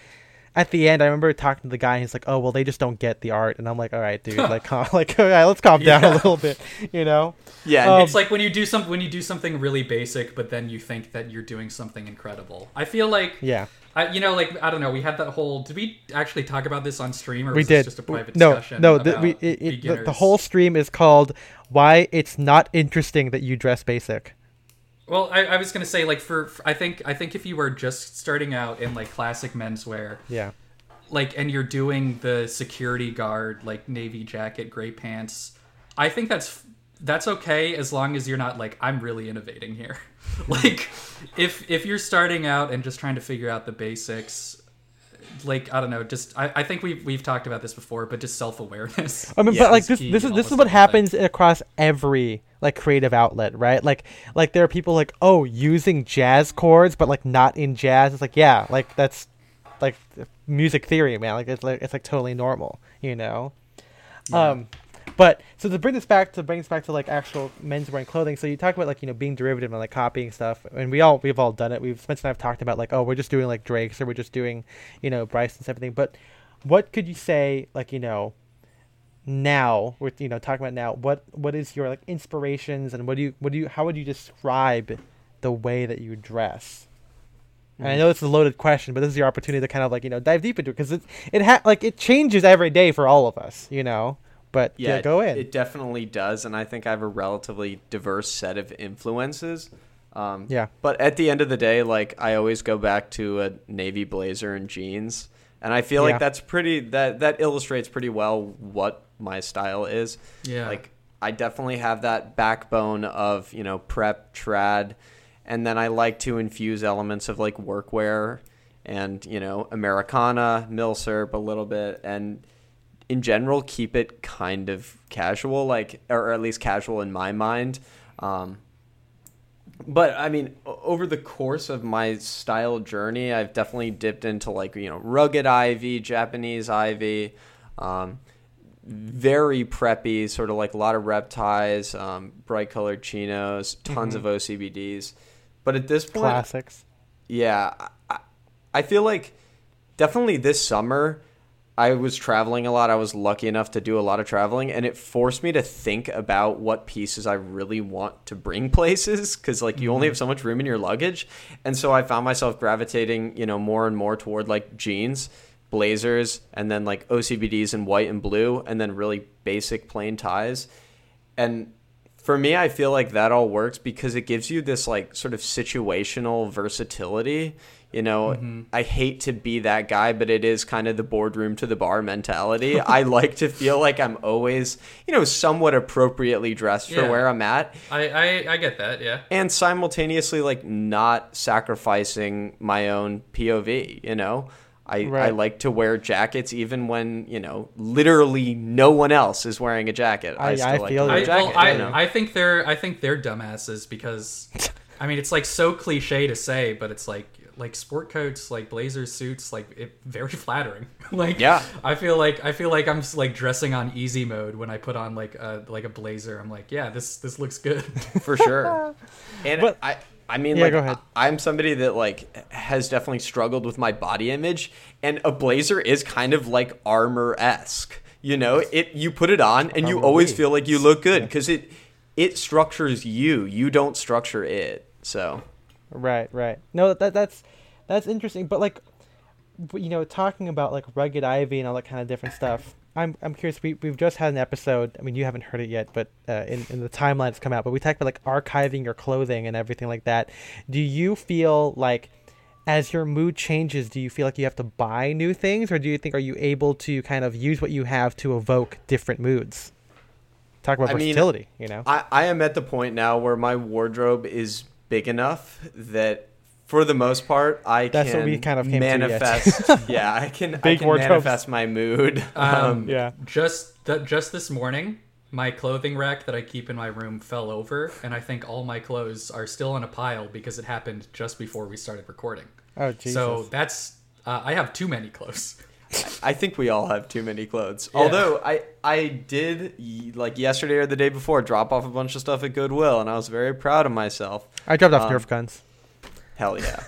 at the end i remember talking to the guy and he's like oh well they just don't get the art and i'm like all right dude like calm, like all right let's calm down a little bit you know Yeah, Um, it's like when you do some when you do something really basic, but then you think that you're doing something incredible. I feel like yeah I, you know, like I don't know. We had that whole. Did we actually talk about this on stream, or we was did this just a private no discussion? no about we, it, it, the, the whole stream is called why it's not interesting that you dress basic Well, I, I was gonna say like for, for I think I think if you were just starting out in like classic menswear, yeah like and you're doing the security guard like navy jacket, gray pants, I think that's that's okay as long as you're not like I'm really innovating here. like if if you're starting out and just trying to figure out the basics, like I don't know, just I, I think we've we've talked about this before, but just self awareness. I mean, Yeah, but like this, this is this is what happens across every like creative outlet, right? Like, like there are people like, oh, using jazz chords, but like not in jazz. It's like, yeah, like that's like music theory, man. Like it's like it's like totally normal, you know. Um, but so to bring this back to bring this back to like actual men's wearing clothing. So you talk about like you know being derivative and like copying stuff, and we all we've all done it. We've Spencer and I've talked about like, oh, we're just doing like Drake's or we're just doing, you know, Bryceland's everything. But what could you say like you know now with you know talking about now what what is your like inspirations and what do you what do you how would you describe the way that you dress and I mm. know it's a loaded question, but this is your opportunity to kind of like you know dive deep into it because it it ha- like it changes every day for all of us, you know. But yeah, yeah, go it- in. It definitely does, and I think I have a relatively diverse set of influences. Um, Yeah. But at the end of the day, like I always go back to a navy blazer and jeans, and I feel Yeah. like that's pretty. That that illustrates pretty well what my style is. Yeah. Like I definitely have that backbone of you know prep trad, and then I like to infuse elements of like workwear and you know Americana, milsurp a little bit, and in general keep it kind of casual, like or at least casual in my mind. Um, but I mean, over the course of my style journey, I've definitely dipped into like you know rugged ivy, Japanese ivy, um, very preppy, sort of like a lot of rep ties, um, bright colored chinos, tons of OCBDs. But at this point, Classics. yeah, I, I feel like definitely this summer I was traveling a lot. I was lucky enough to do a lot of traveling, and it forced me to think about what pieces I really want to bring places because like you only mm-hmm. have so much room in your luggage, and so I found myself gravitating, you know, more and more toward like jeans, blazers, and then like OCBDs in white and blue, and then really basic plain ties, and for me, I feel like that all works because it gives you this like sort of situational versatility. You know, mm-hmm. I hate to be that guy, but it is kind of the boardroom to the bar mentality. I like to feel like I'm always, you know, somewhat appropriately dressed for where I'm at I, I I get that. Yeah. and simultaneously like not sacrificing my own POV, you know? I, I like to wear jackets even when, you know, literally no one else is wearing a jacket. I- I, still I like feel to wear I, a you. well, jacket. I, you know? I think they're I think they're dumbasses because I mean it's like so cliche to say, but it's like like sport coats, like blazer suits, like it, very flattering. like Yeah. I feel like I feel like I'm just, like dressing on easy mode when I put on like a like a blazer. I'm like, yeah, this this looks good. for sure. And But- I, I mean, Yeah, like, go ahead. I- I'm somebody that like has definitely struggled with my body image, and a blazer is kind of like armor esque. You know, it you put it on, and you always feel like you look good because it it structures you. You don't structure it. So Right, right. No, that that's that's interesting. But like, you know, talking about like rugged ivy and all that kind of different stuff. I'm I'm curious. We we've just had an episode. I mean, you haven't heard it yet, but uh, in in the timeline it's come out. But we talked about like archiving your clothing and everything like that. Do you feel like as your mood changes, do you feel like you have to buy new things, or do you think are you able to kind of use what you have to evoke different moods? Talk about I mean, versatility. you know. I, I am at the point now where my wardrobe is big enough that for the most part I That's can what we kind of came to, yes. manifest. yeah, I can I Big can wardrobes. manifest my mood. Um, yeah. Just th- just this morning, my clothing rack that I keep in my room fell over, and I think all my clothes are still in a pile because it happened just before we started recording. Oh Jesus. So that's uh, I have too many clothes. I think we all have too many clothes. Yeah. Although I I did like yesterday or the day before drop off a bunch of stuff at Goodwill, and I was very proud of myself. I dropped off um, Nerf guns. Hell yeah!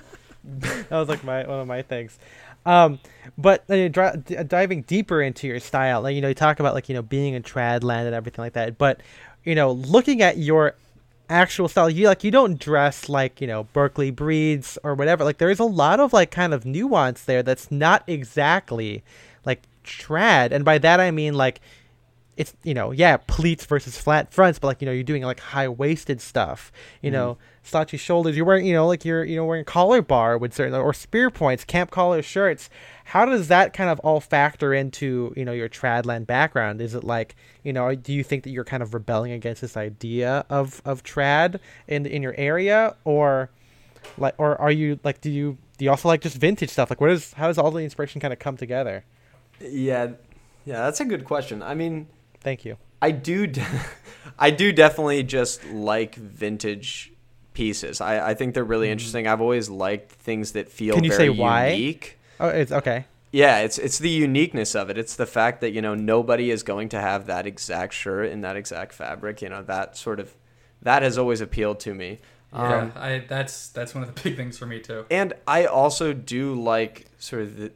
that was like my one of my things. Um, but uh, d- diving deeper into your style, like you know, you talk about like you know being in trad land and everything like that. But you know, looking at your actual style, you like you don't dress like you know Berkeley breeds or whatever. Like there is a lot of like kind of nuance there that's not exactly like trad, and by that I mean like it's you know yeah pleats versus flat fronts but like you know you're doing like high waisted stuff you mm-hmm. know slouchy shoulders. You're wearing you know like you're you know wearing collar bar with certain or spear points camp collar shirts. How does that kind of all factor into you know your tradland background? Is it like you know do you think that you're kind of rebelling against this idea of of trad in in your area? Or like or are you like do you do you also like just vintage stuff? Like where does how does all the inspiration kind of come together? Yeah, yeah, that's a good question. I mean, thank you I do, de- I do definitely just like vintage pieces. I, I think they're really interesting. I've always liked things that feel Mm-hmm. Can you very say why? unique. oh it's okay Yeah, it's it's the uniqueness of it. It's the fact that you know nobody is going to have that exact shirt in that exact fabric. You know that sort of that has always appealed to me. Um, yeah, I that's that's one of the big things for me too. and I also do like sort of the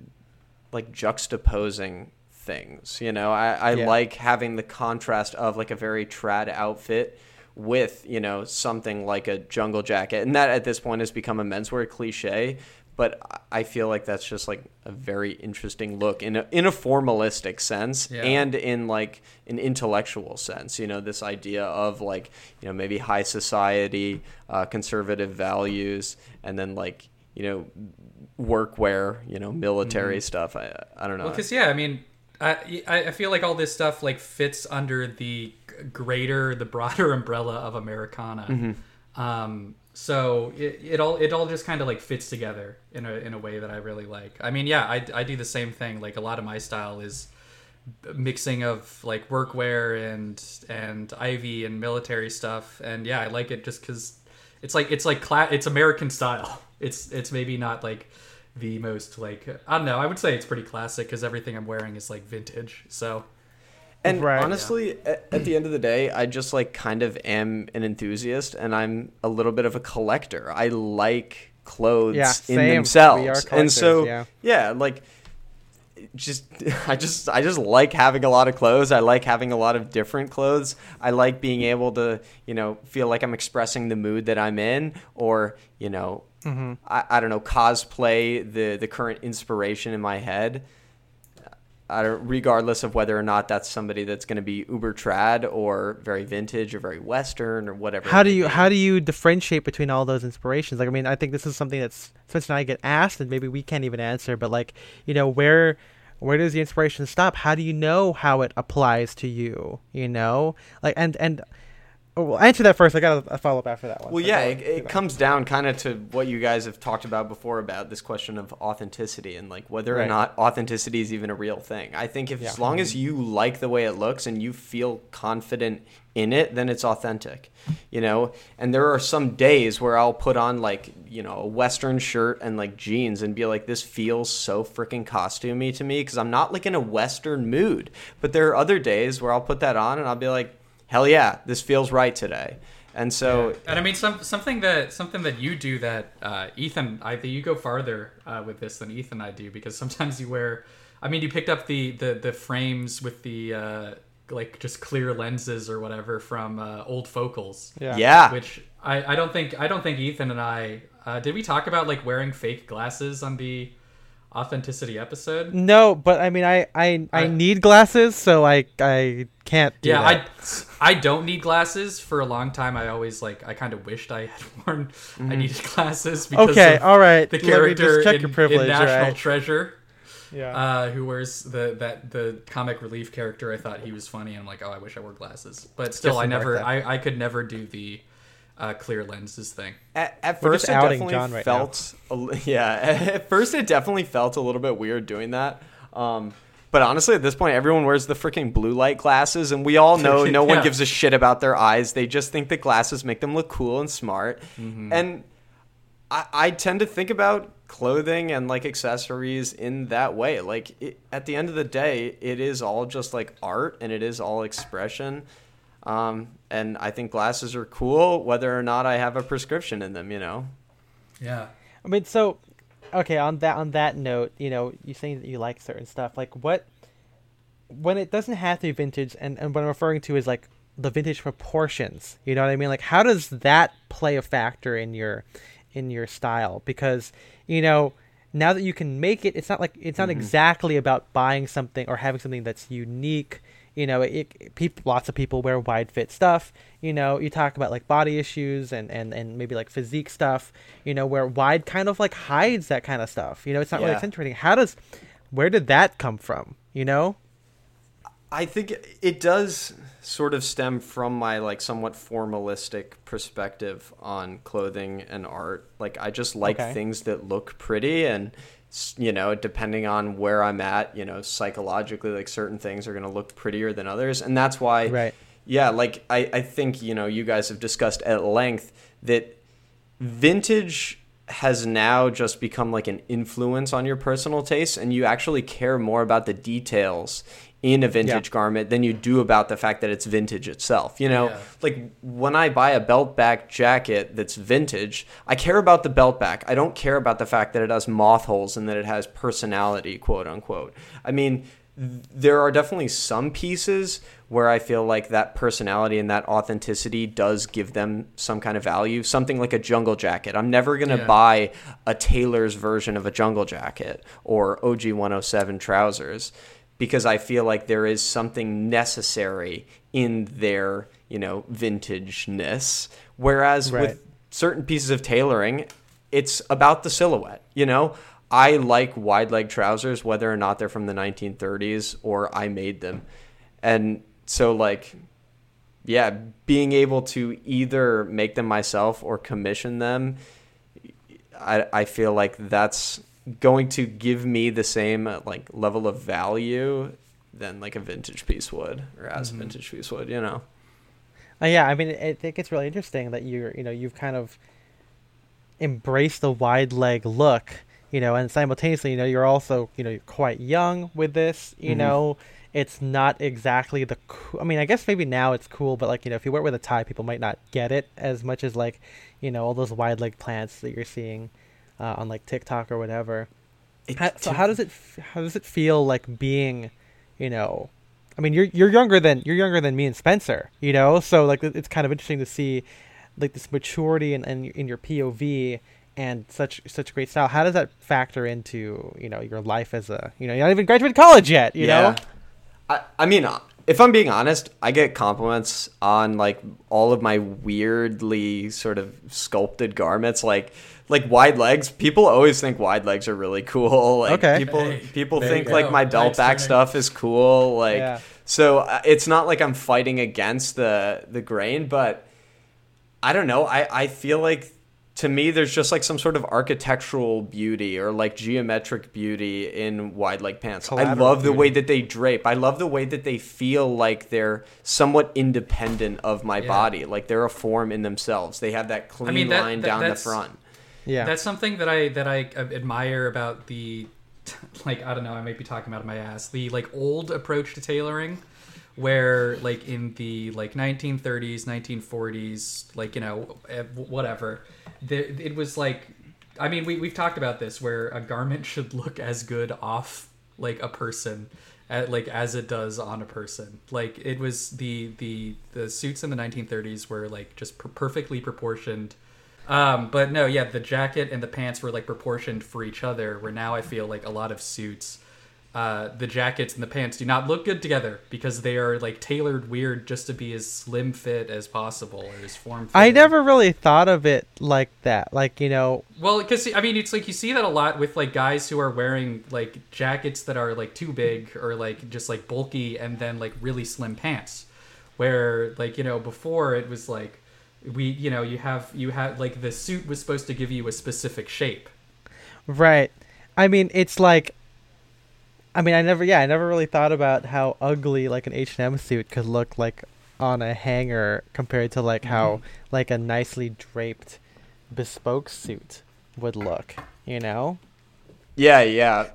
like juxtaposing things. You know, I, I Yeah. like having the contrast of like a very trad outfit with you know something like a jungle jacket, and that at this point has become a menswear cliche. But I- feel like that's just like a very interesting look in a in a formalistic sense Yeah. and in like an intellectual sense. You know, this idea of like you know maybe high society, uh, conservative values, and then like you know workwear, you know military stuff. I I don't know. Well, because yeah, I mean, I I I feel like all this stuff like fits under the greater, the broader umbrella of Americana. Mm-hmm. Um, so it, it all it all just kind of like fits together in a in a way that I really like. I mean, yeah, I I do the same thing. Like a lot of my style is mixing of like workwear and and ivy and military stuff and yeah i like it just because it's like it's like cla- it's American style. It's it's maybe not like the most like I don't know. I would say it's pretty classic because everything I'm wearing is like vintage. So And Right. honestly, at, at the end of the day, I just like kind of am an enthusiast, and I'm a little bit of a collector. I like clothes Yeah, in themselves, and collectors, so yeah. like just I just I just like having a lot of clothes. I like having a lot of different clothes. I like being able to you know feel like I'm expressing the mood that I'm in, or you know Mm-hmm. I, I don't know cosplay the the current inspiration in my head. I don't, regardless of whether or not that's somebody that's going to be uber trad or very vintage or very western or whatever. How do you how do you differentiate between all those inspirations? Like, I mean, I think this is something that's Spencer and I get asked, and maybe we can't even answer. But like, you know, where where does the inspiration stop? How do you know how it applies to you? You know, like, and and oh, well, answer that first. I got a, follow up after that one. Well, yeah, it, it comes down kind of to what you guys have talked about before about this question of authenticity and like whether or not authenticity is even a real thing. I think if Yeah. as long as mm-hmm. you like the way it looks and you feel confident in it, then it's authentic. You know, and there are some days where I'll put on like you know a western shirt and like jeans and be like, this feels so freaking costumey to me because I'm not like in a western mood. But there are other days where I'll put that on and I'll be like, hell yeah, this feels right today. And so And I mean, some something that something that you do that uh, Ethan, I think you go farther uh, with this than Ethan I do because sometimes you wear. I mean, you picked up the the the frames with the uh, like just clear lenses or whatever from uh, old focals. Yeah. yeah. Which I, I don't think I don't think Ethan and I uh, did we talk about like wearing fake glasses on the authenticity episode. No, but I mean, I I, I I- need glasses, so I I can't. Do yeah, that. I I don't need glasses. For a long time, I always like I kind of wished I had worn I needed glasses because Okay, all right. the character check in, your privilege, in National right? Treasure, Yeah. uh, who wears the that the comic relief character. I thought he was funny. and I'm like, oh, I wish I wore glasses. But still, I never. I I could never do the uh, clear lenses thing. At, at first, just it definitely John right felt, a yeah. At first, it definitely felt a little bit weird doing that. Um, but honestly, at this point, everyone wears the freaking blue light glasses, and we all know no one gives a shit about their eyes. They just think that glasses make them look cool and smart. And I, I tend to think about clothing and like accessories in that way. Like it, at the end of the day, it is all just like art, and it is all expression. Um, and I think glasses are cool, whether or not I have a prescription in them. You know. Yeah. I mean, so okay. On that on that note, you know, you saying that you like certain stuff. Like what? When it doesn't have to be vintage, and and what I'm referring to is like the vintage proportions. You know what I mean? Like how does that play a factor in your in your style? Because you know. Now that you can make it, it's not like it's not mm-hmm. exactly about buying something or having something that's unique. You know, it, it people, lots of people wear wide fit stuff. You know, you talk about like body issues and, and, and maybe like physique stuff. You know, where wide kind of like hides that kind of stuff. You know, it's not really Yeah. accentuating. How does, where did that come from? You know? I think it does sort of stem from my like somewhat formalistic perspective on clothing and art. Like I just like Okay. things that look pretty and you know, depending on where I'm at, you know, psychologically like certain things are going to look prettier than others and that's why Right. Yeah, like I I think, you know, you guys have discussed at length that vintage has now just become like an influence on your personal taste and you actually care more about the details in a vintage Yeah. garment than you do about the fact that it's vintage itself you know Yeah. like when i buy a belt back jacket that's vintage i care about the belt back i don't care about the fact that it has moth holes and that it has personality quote unquote i mean there are definitely some pieces where I feel like that personality and that authenticity does give them some kind of value. Something like a jungle jacket. I'm never going to Yeah. buy a tailor's version of a jungle jacket or OG 107 trousers because I feel like there is something necessary in their, you know, vintageness. Whereas Right. with certain pieces of tailoring, it's about the silhouette, you know? I like wide leg trousers, whether or not they're from the 1930s or I made them. And so, like, yeah, being able to either make them myself or commission them, I, I feel like that's going to give me the same uh, like level of value than like a vintage piece would or as a vintage piece would, you know. Uh, yeah, I mean, I think it's really interesting that you're, you know, you've kind of embraced the wide leg look, you know, and simultaneously, you know, you're also, you know, you're quite young with this, you Mhm. know, it's not exactly the, coo- I mean, I guess maybe now it's cool, but like, you know, if you wear it with a tie, people might not get it as much as like, you know, all those wide leg plants that you're seeing uh, on like TikTok or whatever. How, so how does it how does it feel like being, you know, I mean you're you're younger than you're younger than me and Spencer, you know, so like it's kind of interesting to see like this maturity in, in in your POV and such such great style. How does that factor into you know your life as a you know you're not even graduated college yet, you know? I, I mean, if I'm being honest, I get compliments on like all of my weirdly sort of sculpted garments, like like wide legs. People always think wide legs are really cool. Like Okay. people Hey, people think like my belt Nice back turning. stuff is cool. Like Yeah. so, uh, it's not like I'm fighting against the the grain, but I don't know. I I feel like to me there's just like some sort of architectural beauty or like geometric beauty in wide leg pants. I Collateral love the beauty. way that they drape. I love the way that they feel like they're somewhat independent of my Yeah. body. Like they're a form in themselves. They have that clean mean, that- line that- down the front. Yeah. That's something that I that I admire about the like I don't know I might be talking out of my ass the like old approach to tailoring where like in the like 1930s 1940s like you know eh, whatever there, it was like I mean we we've talked about this where a garment should look as good off like a person at, like as it does on a person like it was the the the suits in the 1930s were like just per- perfectly proportioned um, but no, yeah, the jacket and the pants were like proportioned for each other. Where now I feel like a lot of suits, uh, the jackets and the pants do not look good together because they are like tailored weird just to be as slim fit as possible or as form. I never really thought of it like that. Like, you know, Well, because I mean, it's like you see that a lot with like guys who are wearing like jackets that are like too big or like just like bulky, and then like really slim pants. Where like you know before it was like we you know you have you have like the suit was supposed to give you a specific shape. Right. I mean, it's like I mean, I never yeah, I never really thought about how ugly like an H&M suit could look like on a hanger compared to like how mm-hmm. like a nicely draped bespoke suit would look, you know? Yeah, yeah.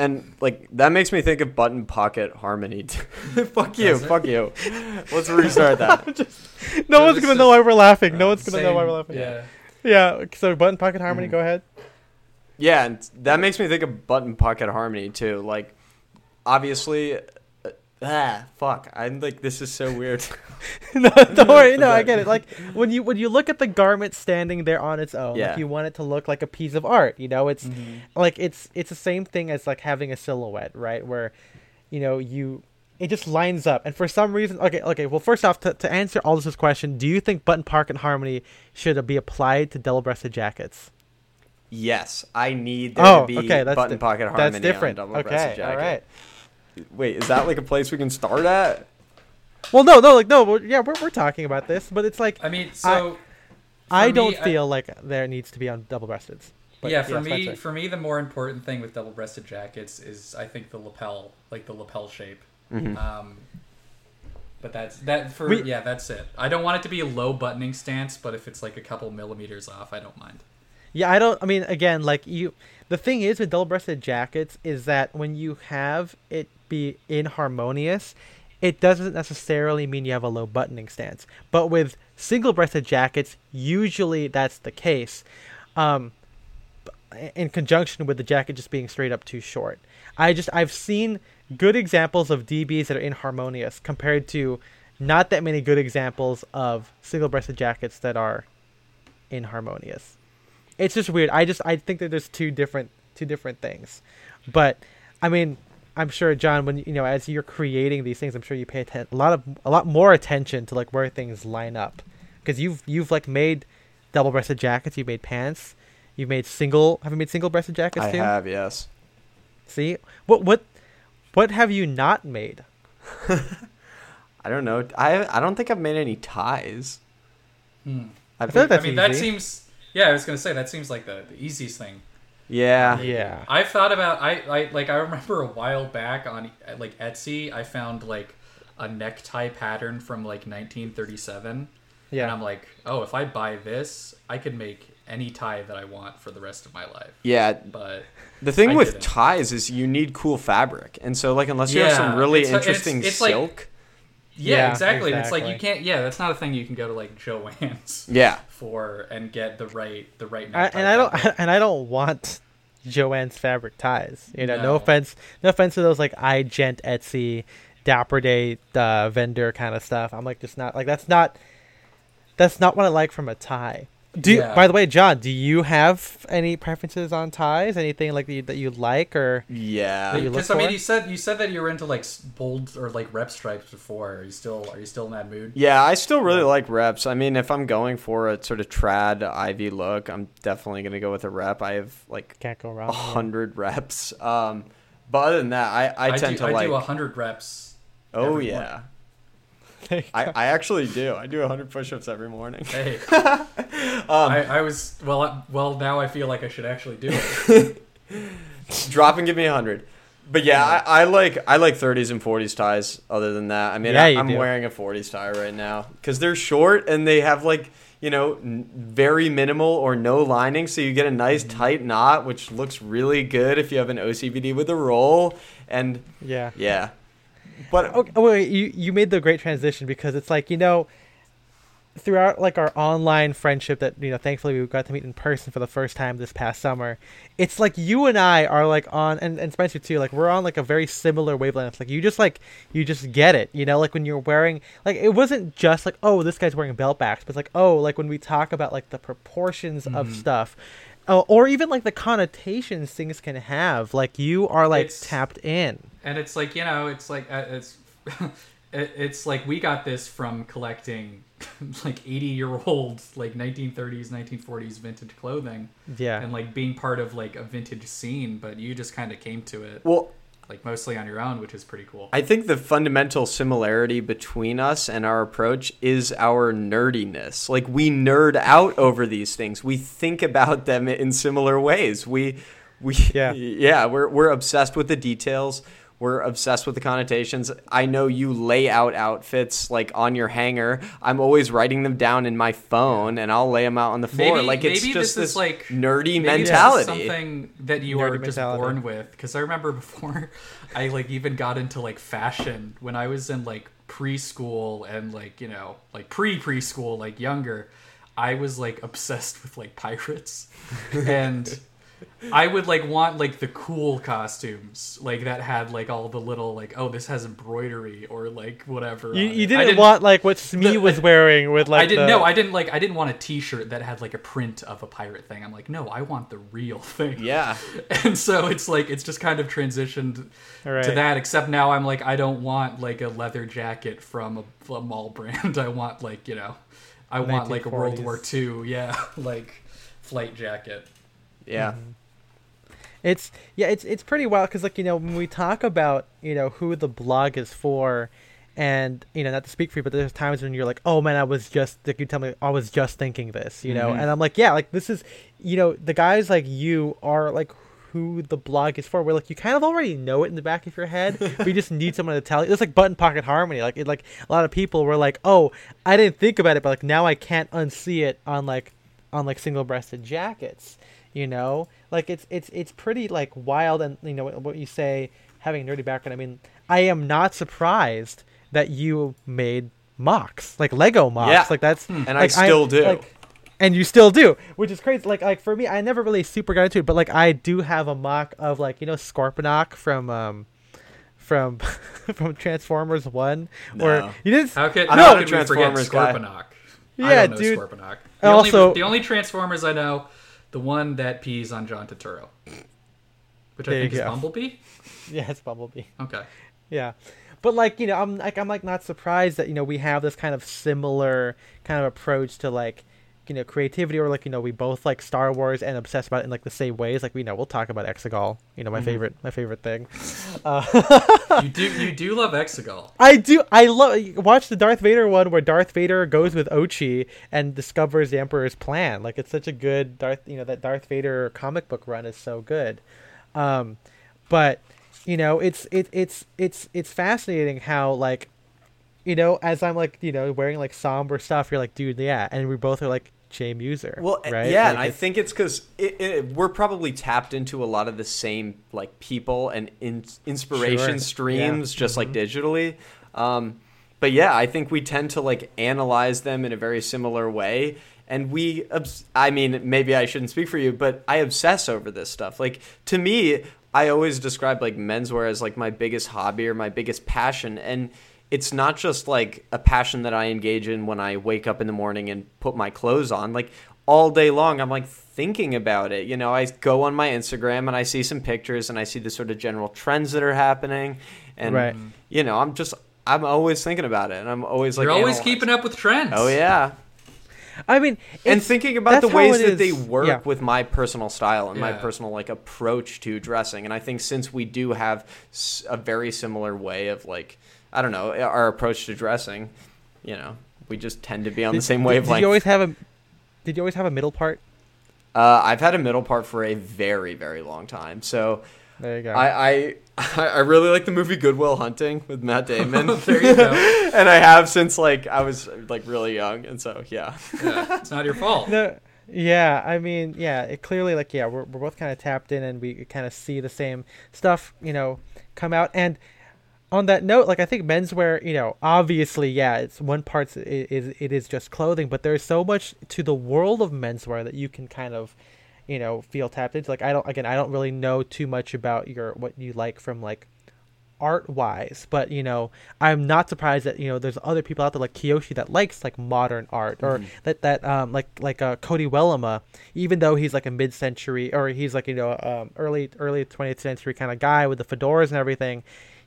And like that makes me think of button pocket harmony. fuck you, Does it? fuck you. Let's restart that. No So one's this going to is- know why we're laughing. No one's going to know why we're laughing. Yeah. Yeah, so button pocket harmony, Mm. go ahead. Yeah, and that makes me think of button pocket harmony too. Like, obviously, uh, ah, fuck. I'm like, this is so weird. no, don't worry. No, I get it. Like when you when you look at the garment standing there on its own, Yeah. like you want it to look like a piece of art. You know, it's Mm-hmm. like it's it's the same thing as like having a silhouette, right? Where, you know, you it just lines up, and for some reason, okay, okay. Well, first off, to to answer all this question, do you think button pocket harmony should be applied to double-breasted jackets? yes, I need there Oh, to be okay, that's button di- pocket harmony That's different. on a double-breasted Okay, jacket. all right. Wait, is that like a place we can start at? Well, no, no, like no. well, Yeah, we're we're talking about this, but it's like I mean, so I for don't me, I- feel like there needs to be on double-breasted. But yeah, for me, Spencer. for me, the more important thing with double-breasted jackets is I think the lapel, like the lapel shape. Mhm. Um, but that's that for We- yeah, that's it. I don't want it to be a low buttoning stance, but if it's like a couple millimeters off, I don't mind. Yeah, I don't. I mean, again, like you, the thing is with double-breasted jackets is that when you have it be inharmonious, it doesn't necessarily mean you have a low buttoning stance. But with single-breasted jackets, usually that's the case, um, in conjunction with the jacket just being straight up too short. I just I've seen good examples of DBs that are inharmonious compared to not that many good examples of single-breasted jackets that are inharmonious it's just weird. I just I think that there's two different two different things, but I mean I'm sure John when you know as you're creating these things I'm sure you pay atten- a lot of a lot more attention to like where things line up because you've you've like made double breasted jackets you've made pants you've made single have you made single breasted jackets I too I have, yes. see what what what have you not made I don't know. I I don't think I've made any ties. Hmm. I I feel think, like that's I mean, that seems. Yeah, I was gonna say that seems like the, the easiest thing. Yeah. yeah I've thought about I, I like I remember a while back on like Etsy I found like a necktie pattern from like 1937. Yeah. And I'm like, oh, if I buy this, I could make any tie that I want for the rest of my life. Yeah, But the thing I with didn't. ties is you need cool fabric, and so like unless you have some really it's- uh, it's- interesting it's like- silk, yeah, Yeah, exactly. And it's like you can't. Yeah, that's not a thing you can go to like Jo-Ann's yeah, for and get the right the right. I, and I don't fabric. and I don't want Jo-Ann's fabric ties. You know, no, No. offense, no offense to those like iGent, Etsy, Dapper Day uh, vendor kind of stuff. I'm like just not like that's not that's not what I like from a tie. Do you, Yeah. by the way, John, do you have any preferences on ties? Anything like that you, that you like or yeah. That you look Because I mean, you said you said that you were into like bold or like rep stripes before. Are you still are you still in that mood? Yeah, I still really like reps. I mean, if I'm going for a sort of trad Ivy look, I'm definitely gonna go with a rep. I have like can't go a wrong? hundred reps. Um, but other than that, I, I, tend do, to I like. do hundred reps. oh every yeah, Yeah. I, I actually do. I do hundred push-ups every morning. Hey, Um, I, I was well. I, well, now I feel like I should actually do it. drop and give me a hundred. But yeah, I, I like I like 30s and 40s ties. Other than that, I mean, yeah, I, I'm do. wearing a 40s tie right now because they're short and they have like you know n- very minimal or no lining, so you get a nice Mm-hmm. tight knot, which looks really good if you have an OCBD with a roll. And yeah. yeah, but Okay, oh, wait, you you made the great transition because it's like you know, throughout like our online friendship that you know, thankfully we got to meet in person for the first time this past summer. It's like you and I are like on, and, and Spencer too. Like we're on like a very similar wavelength. Like you just like you just get it. You know, like when you're wearing like it wasn't just like oh this guy's wearing belt backs, but it's like oh like when we talk about like the proportions of mm-hmm. stuff. Oh, or even like the connotations things can have. Like you are like It's- tapped in. And it's like you know, it's like uh, it's it's like we got this from collecting like 80 year old like 1930s 1940s vintage clothing Yeah. and like being part of like a vintage scene but you just kind of came to it well, like mostly on your own which is pretty cool I think the fundamental similarity between us and our approach is our nerdiness. Like we nerd out over these things. We think about them in similar ways. We we Yeah. yeah, we're we're obsessed with the details. We're obsessed with the connotations. I know you lay out outfits like on your hanger. I'm always writing them down in my phone and I'll lay them out on the floor. Maybe- like it's maybe just this this is, like- nerdy Maybe this is mentality. something that you Nerdy are just mentality. born with because i remember before i like even got into like fashion when i was in like preschool and like you know like pre preschool like younger i was like obsessed with like pirates and I would like want like the cool costumes, like that had like all the little like oh this has embroidery or like whatever. You, on you it. I didn't, want like what Smee the- was wearing with like I didn't the, know. I didn't like. I didn't want a T-shirt that had like a print of a pirate thing. I'm like, no, I want the real thing. yeah. And so it's like it's just kind of transitioned All right. to that. Except now I'm like, I don't want like a leather jacket from a, a mall brand. I want like you know, I want like a World War II, yeah, like flight jacket. Yeah. It's yeah, it's it's pretty wild because like you know when we talk about you know who the blog is for, and you know not to speak for you, but there's times when you're like, oh man, I was just like you tell me I was just thinking this, you know, Mhm. and I'm like, yeah, like this is you know the guys like you are like who the blog is for. Where like you kind of already know it in the back of your head, but you just need someone to tell you. It's like button pocket harmony. Like it like a lot of people were like, oh, I didn't think about it, but like now I can't unsee it on like on like single breasted jackets you know like it's it's it's pretty like wild and you know what, what you say having a nerdy background i mean i am not surprised that you made MOCs like lego MOCs Yeah. like that's And I like, still do. like, and you still do which is crazy like like for me i never really super got into it but like i do have a MOC of like you know scorponok from um from from transformers one or No. you didn't How could, I'm how not a could we forget Transformers guy. Yeah, I don't know dude. Scorponok. The And only, also- the only Transformers I know, the one that pees on John Turturro, which I There think is go. Bumblebee. yeah it's bumblebee Okay. Yeah. But like, you know, I'm like I'm like not surprised that, you know, we have this kind of similar kind of approach to like, you know, creativity or like, you know, we both like Star Wars and obsess about it in like the same ways. Like we know we'll talk about Exegol, you know, my Mhm. favorite my favorite thing. Uh, You do you do love Exegol. I do I love watch the Darth Vader one where Darth Vader goes with Ochi and discovers the Emperor's plan. Like it's such a good Darth, you know, that Darth Vader comic book run is so good. Um but you know, it's it, it's it's it's fascinating how like you know, as I'm like, you know, wearing like somber stuff, you're like, dude, yeah, and we both are like J. Mueser. Well, right? yeah, Like, and I think it's because it, it, we're probably tapped into a lot of the same like people and in, inspiration Sure, streams, yeah. just like Mhm. digitally. Um, but yeah, I think we tend to like analyze them in a very similar way. And we, obs- I mean, maybe I shouldn't speak for you, but I obsess over this stuff. Like to me, I always describe like menswear as like my biggest hobby or my biggest passion, and it's not just like a passion that I engage in when I wake up in the morning and put my clothes on. Like all day long, I'm like thinking about it. You know, I go on my Instagram and I see some pictures and I see the sort of general trends that are happening, and Right. you know, I'm just I'm always thinking about it, and I'm always like You're always analyzing. keeping up with trends. Oh yeah, I mean, and thinking about the ways it that they work Yeah. with my personal style and my personal like approach to dressing and i think since we do have a very similar way of like i don't know our approach to dressing you know we just tend to be on the same did- wavelength Did you always have a? Did you always have a middle part? uh, i've had a middle part for a very very long time so There you go. I, I I really like the movie Good Will Hunting with Matt Damon. there you go. and I have since like I was like really young, and so yeah. Yeah, it's not your fault. No, yeah, I mean, yeah, it clearly like yeah, we're we're both kind of tapped in and we kind of see the same stuff, you know, come out. And on that note, like I think menswear, you know, obviously, yeah, it's one part is it is just clothing, but there's so much to the world of menswear that you can kind of, you know, feel tapped into. Like I don't again, I don't really know too much about your what you like from like art wise but you know i'm not surprised that you know there's other people out there like kiyoshi that likes like modern art or that that um like like uh cody wellama even though he's like a mid-century or he's like you know um early early 20th century kind of guy with the fedoras and everything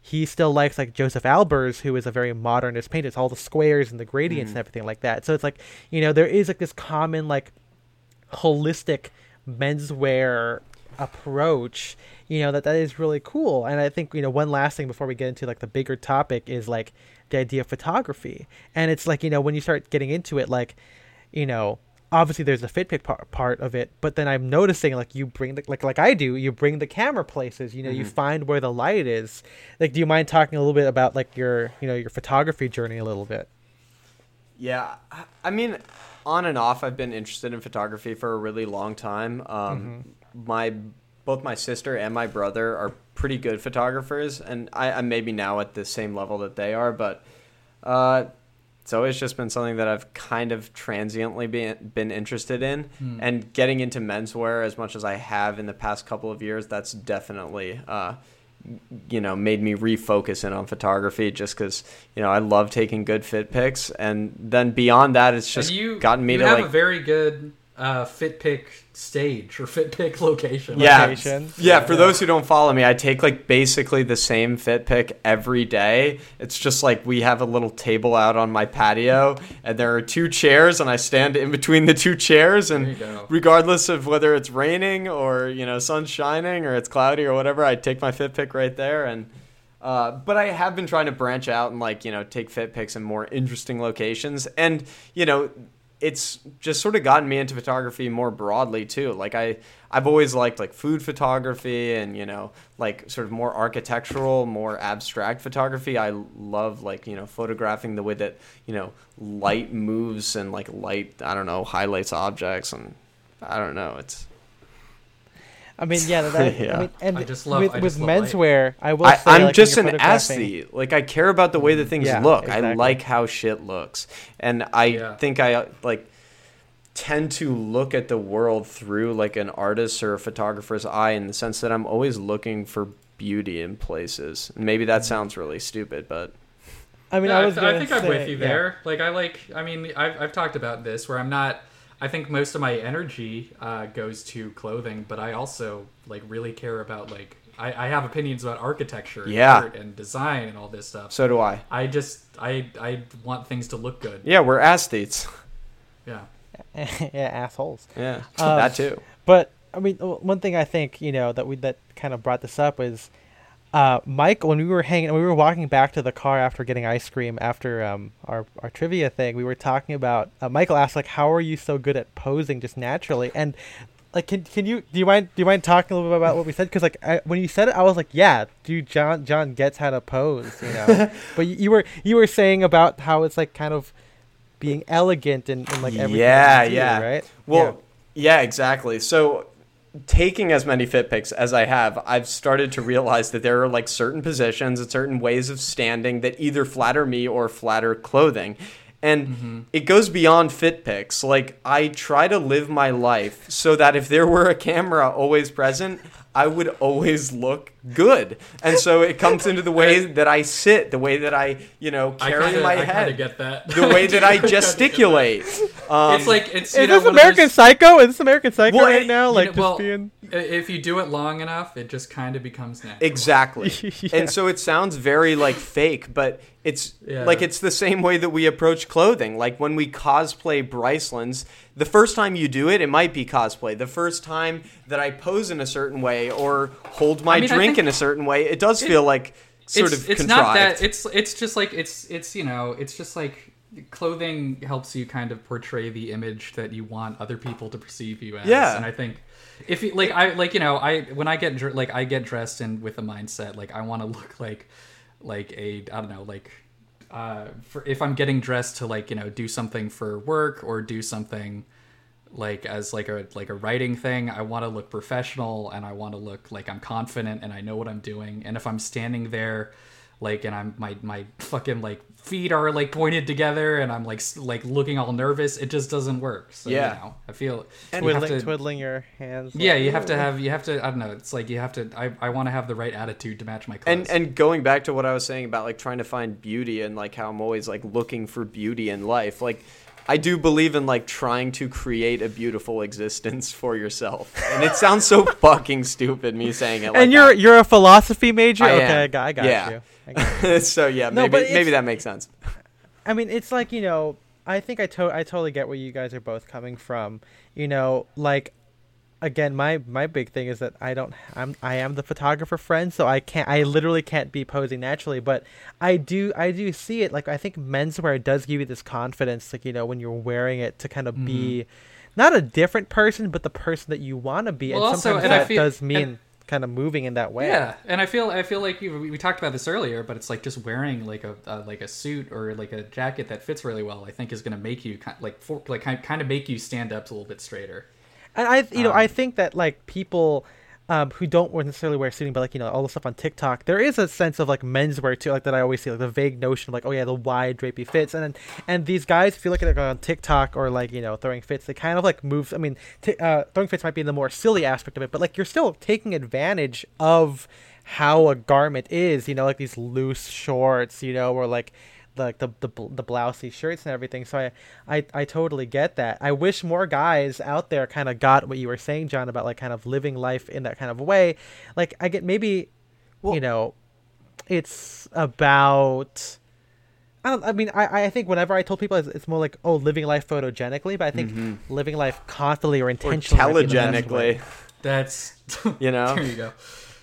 he still likes like josef albers who is a very modernist painter. It's all the squares and the gradients and mm. everything like that. So it's like you know there is like this common like holistic menswear approach you know that that is really cool. And i think you know one last thing before we get into like the bigger topic is like the idea of photography. And it's like you know when you start getting into it like you know obviously there's the fitpic part, part of it but then i'm noticing like you bring the like like i do you bring the camera places you know you find where the light is. Like do you mind talking a little bit about like your you know your photography journey a little bit? Yeah, I- I mean, on and off, I've been interested in photography for a really long time. Um, My both my sister and my brother are pretty good photographers, and I, I'm maybe now at the same level that they are, but uh, it's always just been something that I've kind of transiently been been interested in, and getting into menswear as much as I have in the past couple of years, that's definitely. Uh, you know made me refocus in on photography just because you know I love taking good fit pics and then beyond that it's just you gotten me you to have like a very good uh, fit pic stage or fit pic location. yeah location. yeah for those who don't follow me I take like basically the same fit pic every day it's just like we have a little table out on my patio and there are two chairs and I stand in between the two chairs and There you go. regardless of whether it's raining or you know sun's shining or it's cloudy or whatever i take my fit pic right there and uh, but i have been trying to branch out and like you know take fit pics in more interesting locations and you know it's just sort of gotten me into photography more broadly too. Like i i've always liked like food photography and you know like sort of more architectural more abstract photography. I love like you know photographing the way that you know light moves and like light i don't know highlights objects and i don't know it's I mean, yeah, that, Yeah. I mean, and I just love- with, I with just love light. menswear, I will I, say, I'm like, just an photographing- aesthete. Like I care about the way that mm, things Yeah, look. I like how shit looks, and I Yeah. think I like tend to look at the world through like an artist's or a photographer's eye in the sense that I'm always looking for beauty in places. Maybe that mm-hmm. sounds really stupid, but I mean, Yeah, I was. I, gonna think I'm with you yeah. there. Like I like. I mean, I've I've talked about this where I'm not. I think most of my energy uh, goes to clothing, but I also like really care about like I, I have opinions about architecture, and Yeah. art and design and all this stuff. so do I. I just I I want things to look good. Yeah, we're aesthetes. Yeah. yeah, assholes. Yeah, Um, that too. But I mean, w- one thing I think you know that we that kind of brought this up is, uh, Mike. When we were hanging, we were walking back to the car after getting ice cream after um our our trivia thing. We were talking about. Uh, Michael asked like, "How are you so good at posing just naturally?" And like can can you do you mind do you mind talking a little bit about what we said? Because like I, when you said it, I was like, yeah, dude, John John gets how to pose, you know. but you, you were you were saying about how it's like kind of being elegant and, and like everything. Yeah, you do, yeah. right. Well, yeah. exactly. So taking as many fit pics as I have, I've started to realize that there are like certain positions and certain ways of standing that either flatter me or flatter clothing. And Mm-hmm. it goes beyond fit pics. Like I try to live my life so that if there were a camera always present, I would always look good. And so it comes into the way that I sit, the way that I, you know, I carry kinda, my I kinda head, get that. the way that I kinda get that. gesticulate. Um, it's like it's you Is know this American those- Psycho? Is this American Psycho Well, right it- now? you Like know, just well, being. if you do it long enough, it just kind of becomes natural. Exactly. Yeah. And so it sounds very like fake, but it's Yeah. like it's the same way that we approach clothing. Like when we cosplay Bryceland's, the first time you do it, it might be cosplay. The first time that I pose in a certain way or hold my I mean, drink think in a certain way, it does feel like sort it's, of it's contrived. not that it's it's just like it's it's you know it's just like clothing helps you kind of portray the image that you want other people to perceive you as Yeah. and i think if you like i like you know i when i get like i get dressed and with a mindset like i want to look like like a i don't know like uh for if i'm getting dressed to like you know do something for work or do something like as like a like a writing thing i want to look professional and i want to look like i'm confident and i know what i'm doing and if i'm standing there like and i'm my my fucking like feet are like pointed together and i'm like like looking all nervous it just doesn't work so Yeah. you know i feel you have Twiddling, to- twiddling your hands. yeah like, you have to have you have to i don't know it's like you have to i, I want to have the right attitude to match my clothes and and going back to what I was saying about like trying to find beauty and like how I'm always like looking for beauty in life, like I do believe in like trying to create a beautiful existence for yourself. And it sounds so fucking stupid me saying it like and you're that. you're a philosophy major. I okay, am. I got, I got Yeah. you. I got you. so yeah, No, maybe maybe that makes sense. I mean, it's like you know, I think I to- I totally get where you guys are both coming from. You know, like again, my my big thing is that I don't I'm I am the photographer friend, so I can't I literally can't be posing naturally, but I do I do see it like I think menswear does give you this confidence like you know when you're wearing it to kind of Mm-hmm. be not a different person, but the person that you want to be, Well, and also- sometimes and I that feel- does mean and- kind of moving in that way. Yeah, and I feel I feel like you, we we talked about this earlier, but it's like just wearing like a uh, like a suit or like a jacket that fits really well. I think is going to make you kind like for, like kind kind of make you stand up a little bit straighter. And I, you know, I Um, think that like people um, who don't necessarily wear suiting, but like you know, all the stuff on TikTok, there is a sense of like menswear too, like that I always see, like the vague notion of like, oh yeah, the wide drapey fits, and then and these guys, if you look at it on TikTok or like you know throwing fits, they kind of like move. I mean, t- uh, throwing fits might be the more silly aspect of it, but like you're still taking advantage of how a garment is, you know, like these loose shorts, you know, or like like the, the the blousy shirts and everything. So I, I I totally get that. I wish more guys out there kind of got what you were saying, John, about like kind of living life in that kind of way. Like I get maybe, Well- you know, it's about. I don't. I mean, I I think whenever I told people it's, it's more like oh living life photogenically, but I think mm-hmm. living life constantly or Or intentionally. might be the best way. telegenically, That's you know. there you go.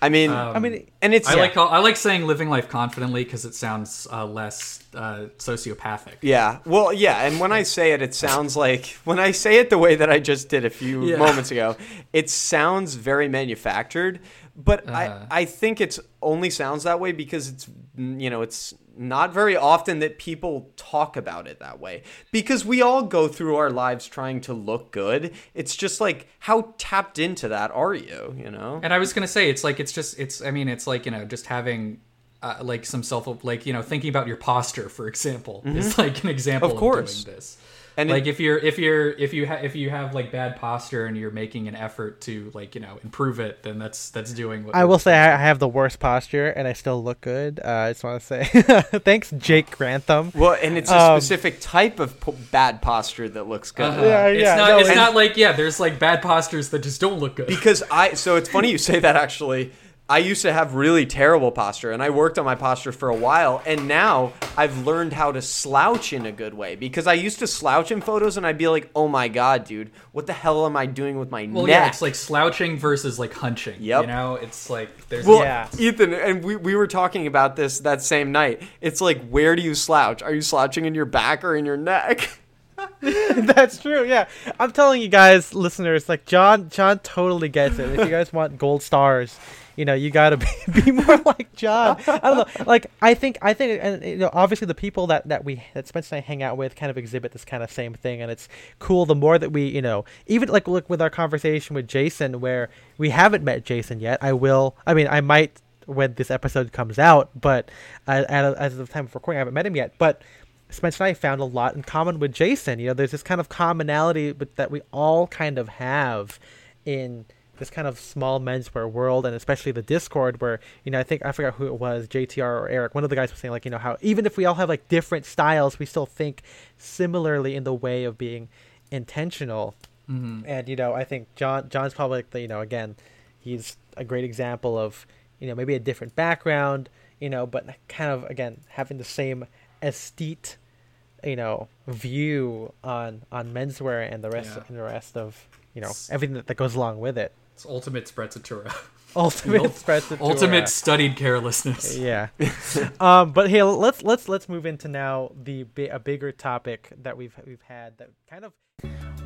I mean, Um, I mean, and it's I yeah. like I like saying living life confidently because it sounds uh, less uh, sociopathic. Yeah. Well, yeah, and when I say it, it sounds like when I say it the way that I just did a few Yeah. moments ago, it sounds very manufactured. But Uh-huh. I, I think it's only sounds that way because it's you know it's not very often that people talk about it that way because we all go through our lives trying to look good. It's just like how tapped into that are you? You know. And I was gonna say it's like it's just it's I mean it's like you know just having uh, like some self like you know thinking about your posture for example is like an example Of of, course. doing this. And like it- if you're if you're if you ha- if you have like bad posture and you're making an effort to like you know improve it, then that's that's doing what I will say I I have the worst posture and I still look good. Uh, I just want to say thanks, Jake Grantham. well, and it's a Um, specific type of po- bad posture that looks good. Uh-huh. Yeah, it's yeah, not no, it's and- not like yeah there's like bad postures that just don't look good. because I so it's funny you say that actually. I used to have really terrible posture and I worked on my posture for a while and now I've learned how to slouch in a good way because I used to slouch in photos and I'd be like, "Oh my god, dude, what the hell am I doing with my well neck?" yeah, it's like slouching versus like hunching. Yep. You know, it's like there's Well, Yeah. Ethan, and we, we were talking about this that same night. It's like, where do you slouch? Are you slouching in your back or in your neck? That's true. Yeah, I'm telling you guys, listeners, like John, John totally gets it. If you guys want gold stars, you know, you gotta be, be more like John. I don't know. Like, I think, I think, and you know, obviously the people that that we that Spencer and I hang out with kind of exhibit this kind of same thing, and it's cool. The more that we, you know, even like look with our conversation with Jason, where we haven't met Jason yet. I will. I mean, I might when this episode comes out, but uh, at, as of the time of recording, I haven't met him yet. But Spencer and I found a lot in common with Jason. You know, there's this kind of commonality that we all kind of have in this kind of small menswear world and especially the discord where you know i think i forgot who it was jtr or eric one of the guys was saying like you know how even if we all have like different styles we still think similarly in the way of being intentional Mm-hmm. and you know i think john john's probably you know again he's a great example of you know maybe a different background you know but kind of again having the same aesthete you know view on on menswear and the rest Yeah. and the rest of you know everything that, that goes along with it It's ultimate sprezzatura. ultimate ult- ultimate studied carelessness. yeah um but here let's let's let's move into now the a bigger topic that we've we've had that kind of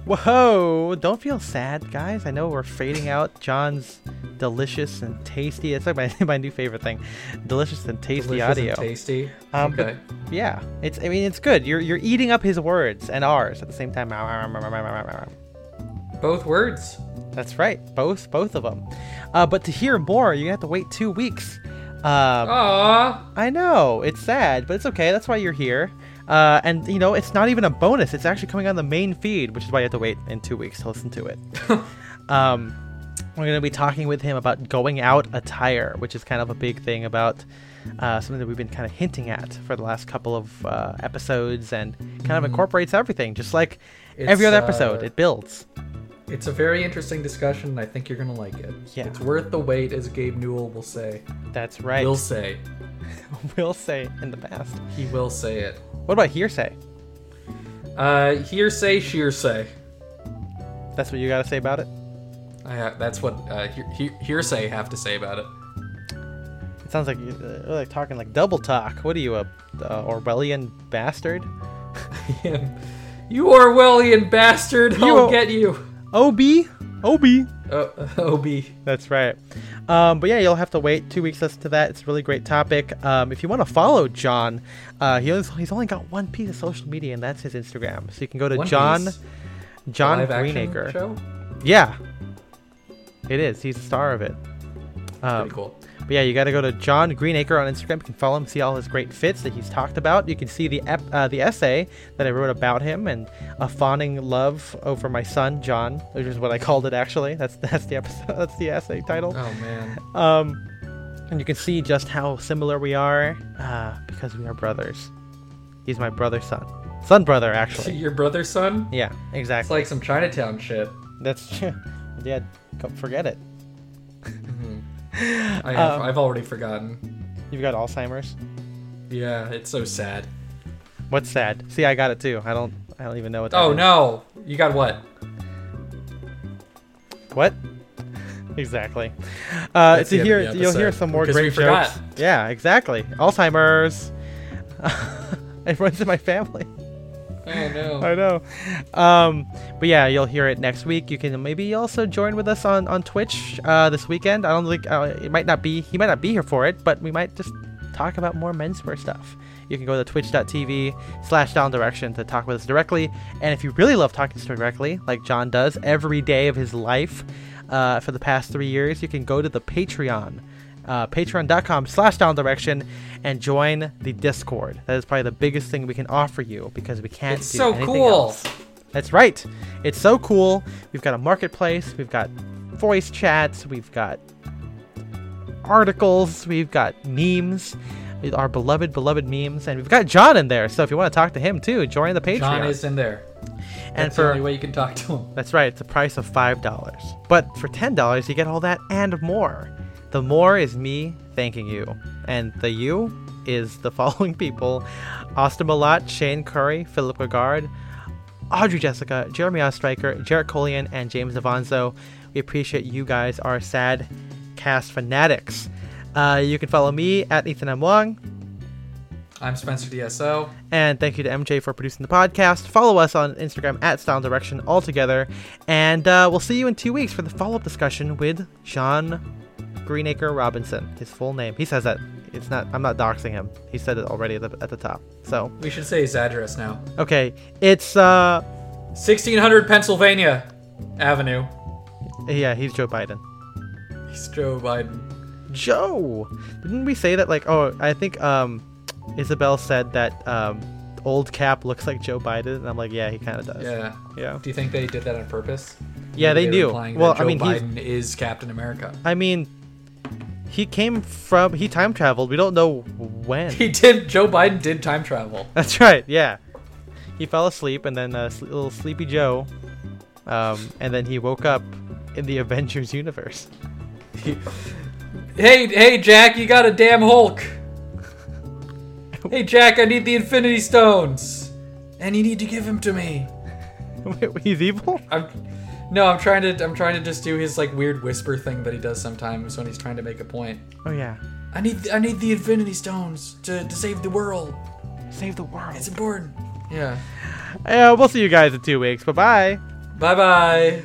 whoa don't feel sad guys i know we're fading out john's delicious and tasty it's like my, my new favorite thing delicious and tasty Delicious audio and tasty. Um, okay. yeah it's i mean it's good you're you're eating up his words and ours at the same time Both words. that's right both both of them uh but to hear more you're gonna have to wait two weeks um Aww. I know it's sad, but it's okay. That's why you're here. Uh, and you know, it's not even a bonus. It's actually coming on the main feed, which is why you have to wait in two weeks to listen to it. um, we're gonna be talking with him about going out attire, which is kind of a big thing about uh, something that we've been kind of hinting at for the last couple of uh, episodes, and kind of Mhm. incorporates everything, just like every other episode. uh, It builds. It's a very interesting discussion, and I think you're gonna like it. Yeah. It's worth the wait, as Gabe Newell will say. That's right. Will say. will say in the past. He will say it. What about hearsay? Uh, hearsay, shearsay. That's what you got to say about it. I ha- that's what uh, he- he- hearsay have to say about it. It sounds like you're uh, like talking like double talk. What are you, a uh, Orwellian bastard? you Orwellian bastard! You I'll o- get you. OB, OB. Uh, Ob. That's right. Um, but yeah, you'll have to wait two weeks as to that. It's a really great topic. Um, if you want to follow John, uh, he has, he's only got one piece of social media, and that's his Instagram. So you can go to One John Piece. John Live Greenacre. show. Yeah, it is. He's the star of it. Um, Pretty cool. But yeah, you got to go to John Greenacre on Instagram. You can follow him, see all his great fits that he's talked about. You can see the ep- uh, the essay that I wrote about him and a fawning love over my son John, which is what I called it actually. That's that's the episode. That's the essay title. Oh man. Um, and you can see just how similar we are uh, because we are brothers. He's my brother's son, son brother actually. Your brother's son? Yeah, exactly. It's like some Chinatown shit. That's yeah. Forget it. I have, Um, I've already forgotten. You've got Alzheimer's. Yeah, it's so sad. What's sad? See, I got it too. I don't. I don't even know what. that Oh is. no, you got what? What? exactly. Uh, to hear, you'll hear some more great jokes. Yeah, exactly. Alzheimer's. it runs in my family. Oh no. I know. Um, but yeah, you'll hear it next week. You can maybe also join with us on on Twitch uh, this weekend. I don't think uh, it might not be he might not be here for it, but we might just talk about more menswear stuff. You can go to twitch.tv slash down direction to talk with us directly. And if you really love talking to us directly, like John does every day of his life uh, for the past three years, you can go to the Patreon uh, patreon.com slash down direction and join the discord that is probably the biggest thing we can offer you because we can't It's do so anything cool. else. that's right it's so cool we've got a marketplace we've got voice chats we've got articles we've got memes our beloved beloved memes and we've got john in there so if you want to talk to him too join the patreon John is in there. and That's the for only way you can talk to him. that's right. It's a price of five dollars. But for ten dollars, you get all that and more. The more is me thanking you, and the you is the following people: Austin Malott, Shane Curry, Philip Regard, Audrey Jessica, Jeremy Ostreicher, Jarrett Colian, and James Avanzo. We appreciate you guys, our sad cast fanatics. Uh, you can follow me at Ethan M. Wong. I'm Spencer DSO. And thank you to MJ for producing the podcast. Follow us on Instagram at Style Direction altogether. And uh, we'll see you in two weeks for the follow up discussion with John Greenacre Robinson. His full name. He says that. It's not. I'm not doxing him. He said it already at the, at the top. So We should say his address now. okay, it's uh 1600 Pennsylvania Avenue. yeah, he's Joe Biden. He's Joe Biden. Joe. Didn't we say that? Like, oh, I think um, Isabel said that um, old Cap looks like Joe Biden, and I'm like, yeah, he kind of does. Yeah. Yeah. Do you think they did that on purpose? Yeah, Maybe they were do. Well, I mean, Biden is Captain America. I mean, he came from he time traveled. We don't know when. He did. Joe Biden did time travel. That's right. Yeah, he fell asleep, and then uh, little sleepy Joe, um, and then he woke up in the Avengers universe. Hey, hey, Jack, you got a damn Hulk. hey, Jack, I need the Infinity Stones, and you need to give him to me. Wait, he's evil. I'm, no, I'm trying to, I'm trying to just do his like weird whisper thing that he does sometimes when he's trying to make a point. Oh yeah, I need, I need the Infinity Stones to, to save the world. save the world. It's important. Yeah. Uh, we'll see you guys in two weeks. Bye bye. Bye bye.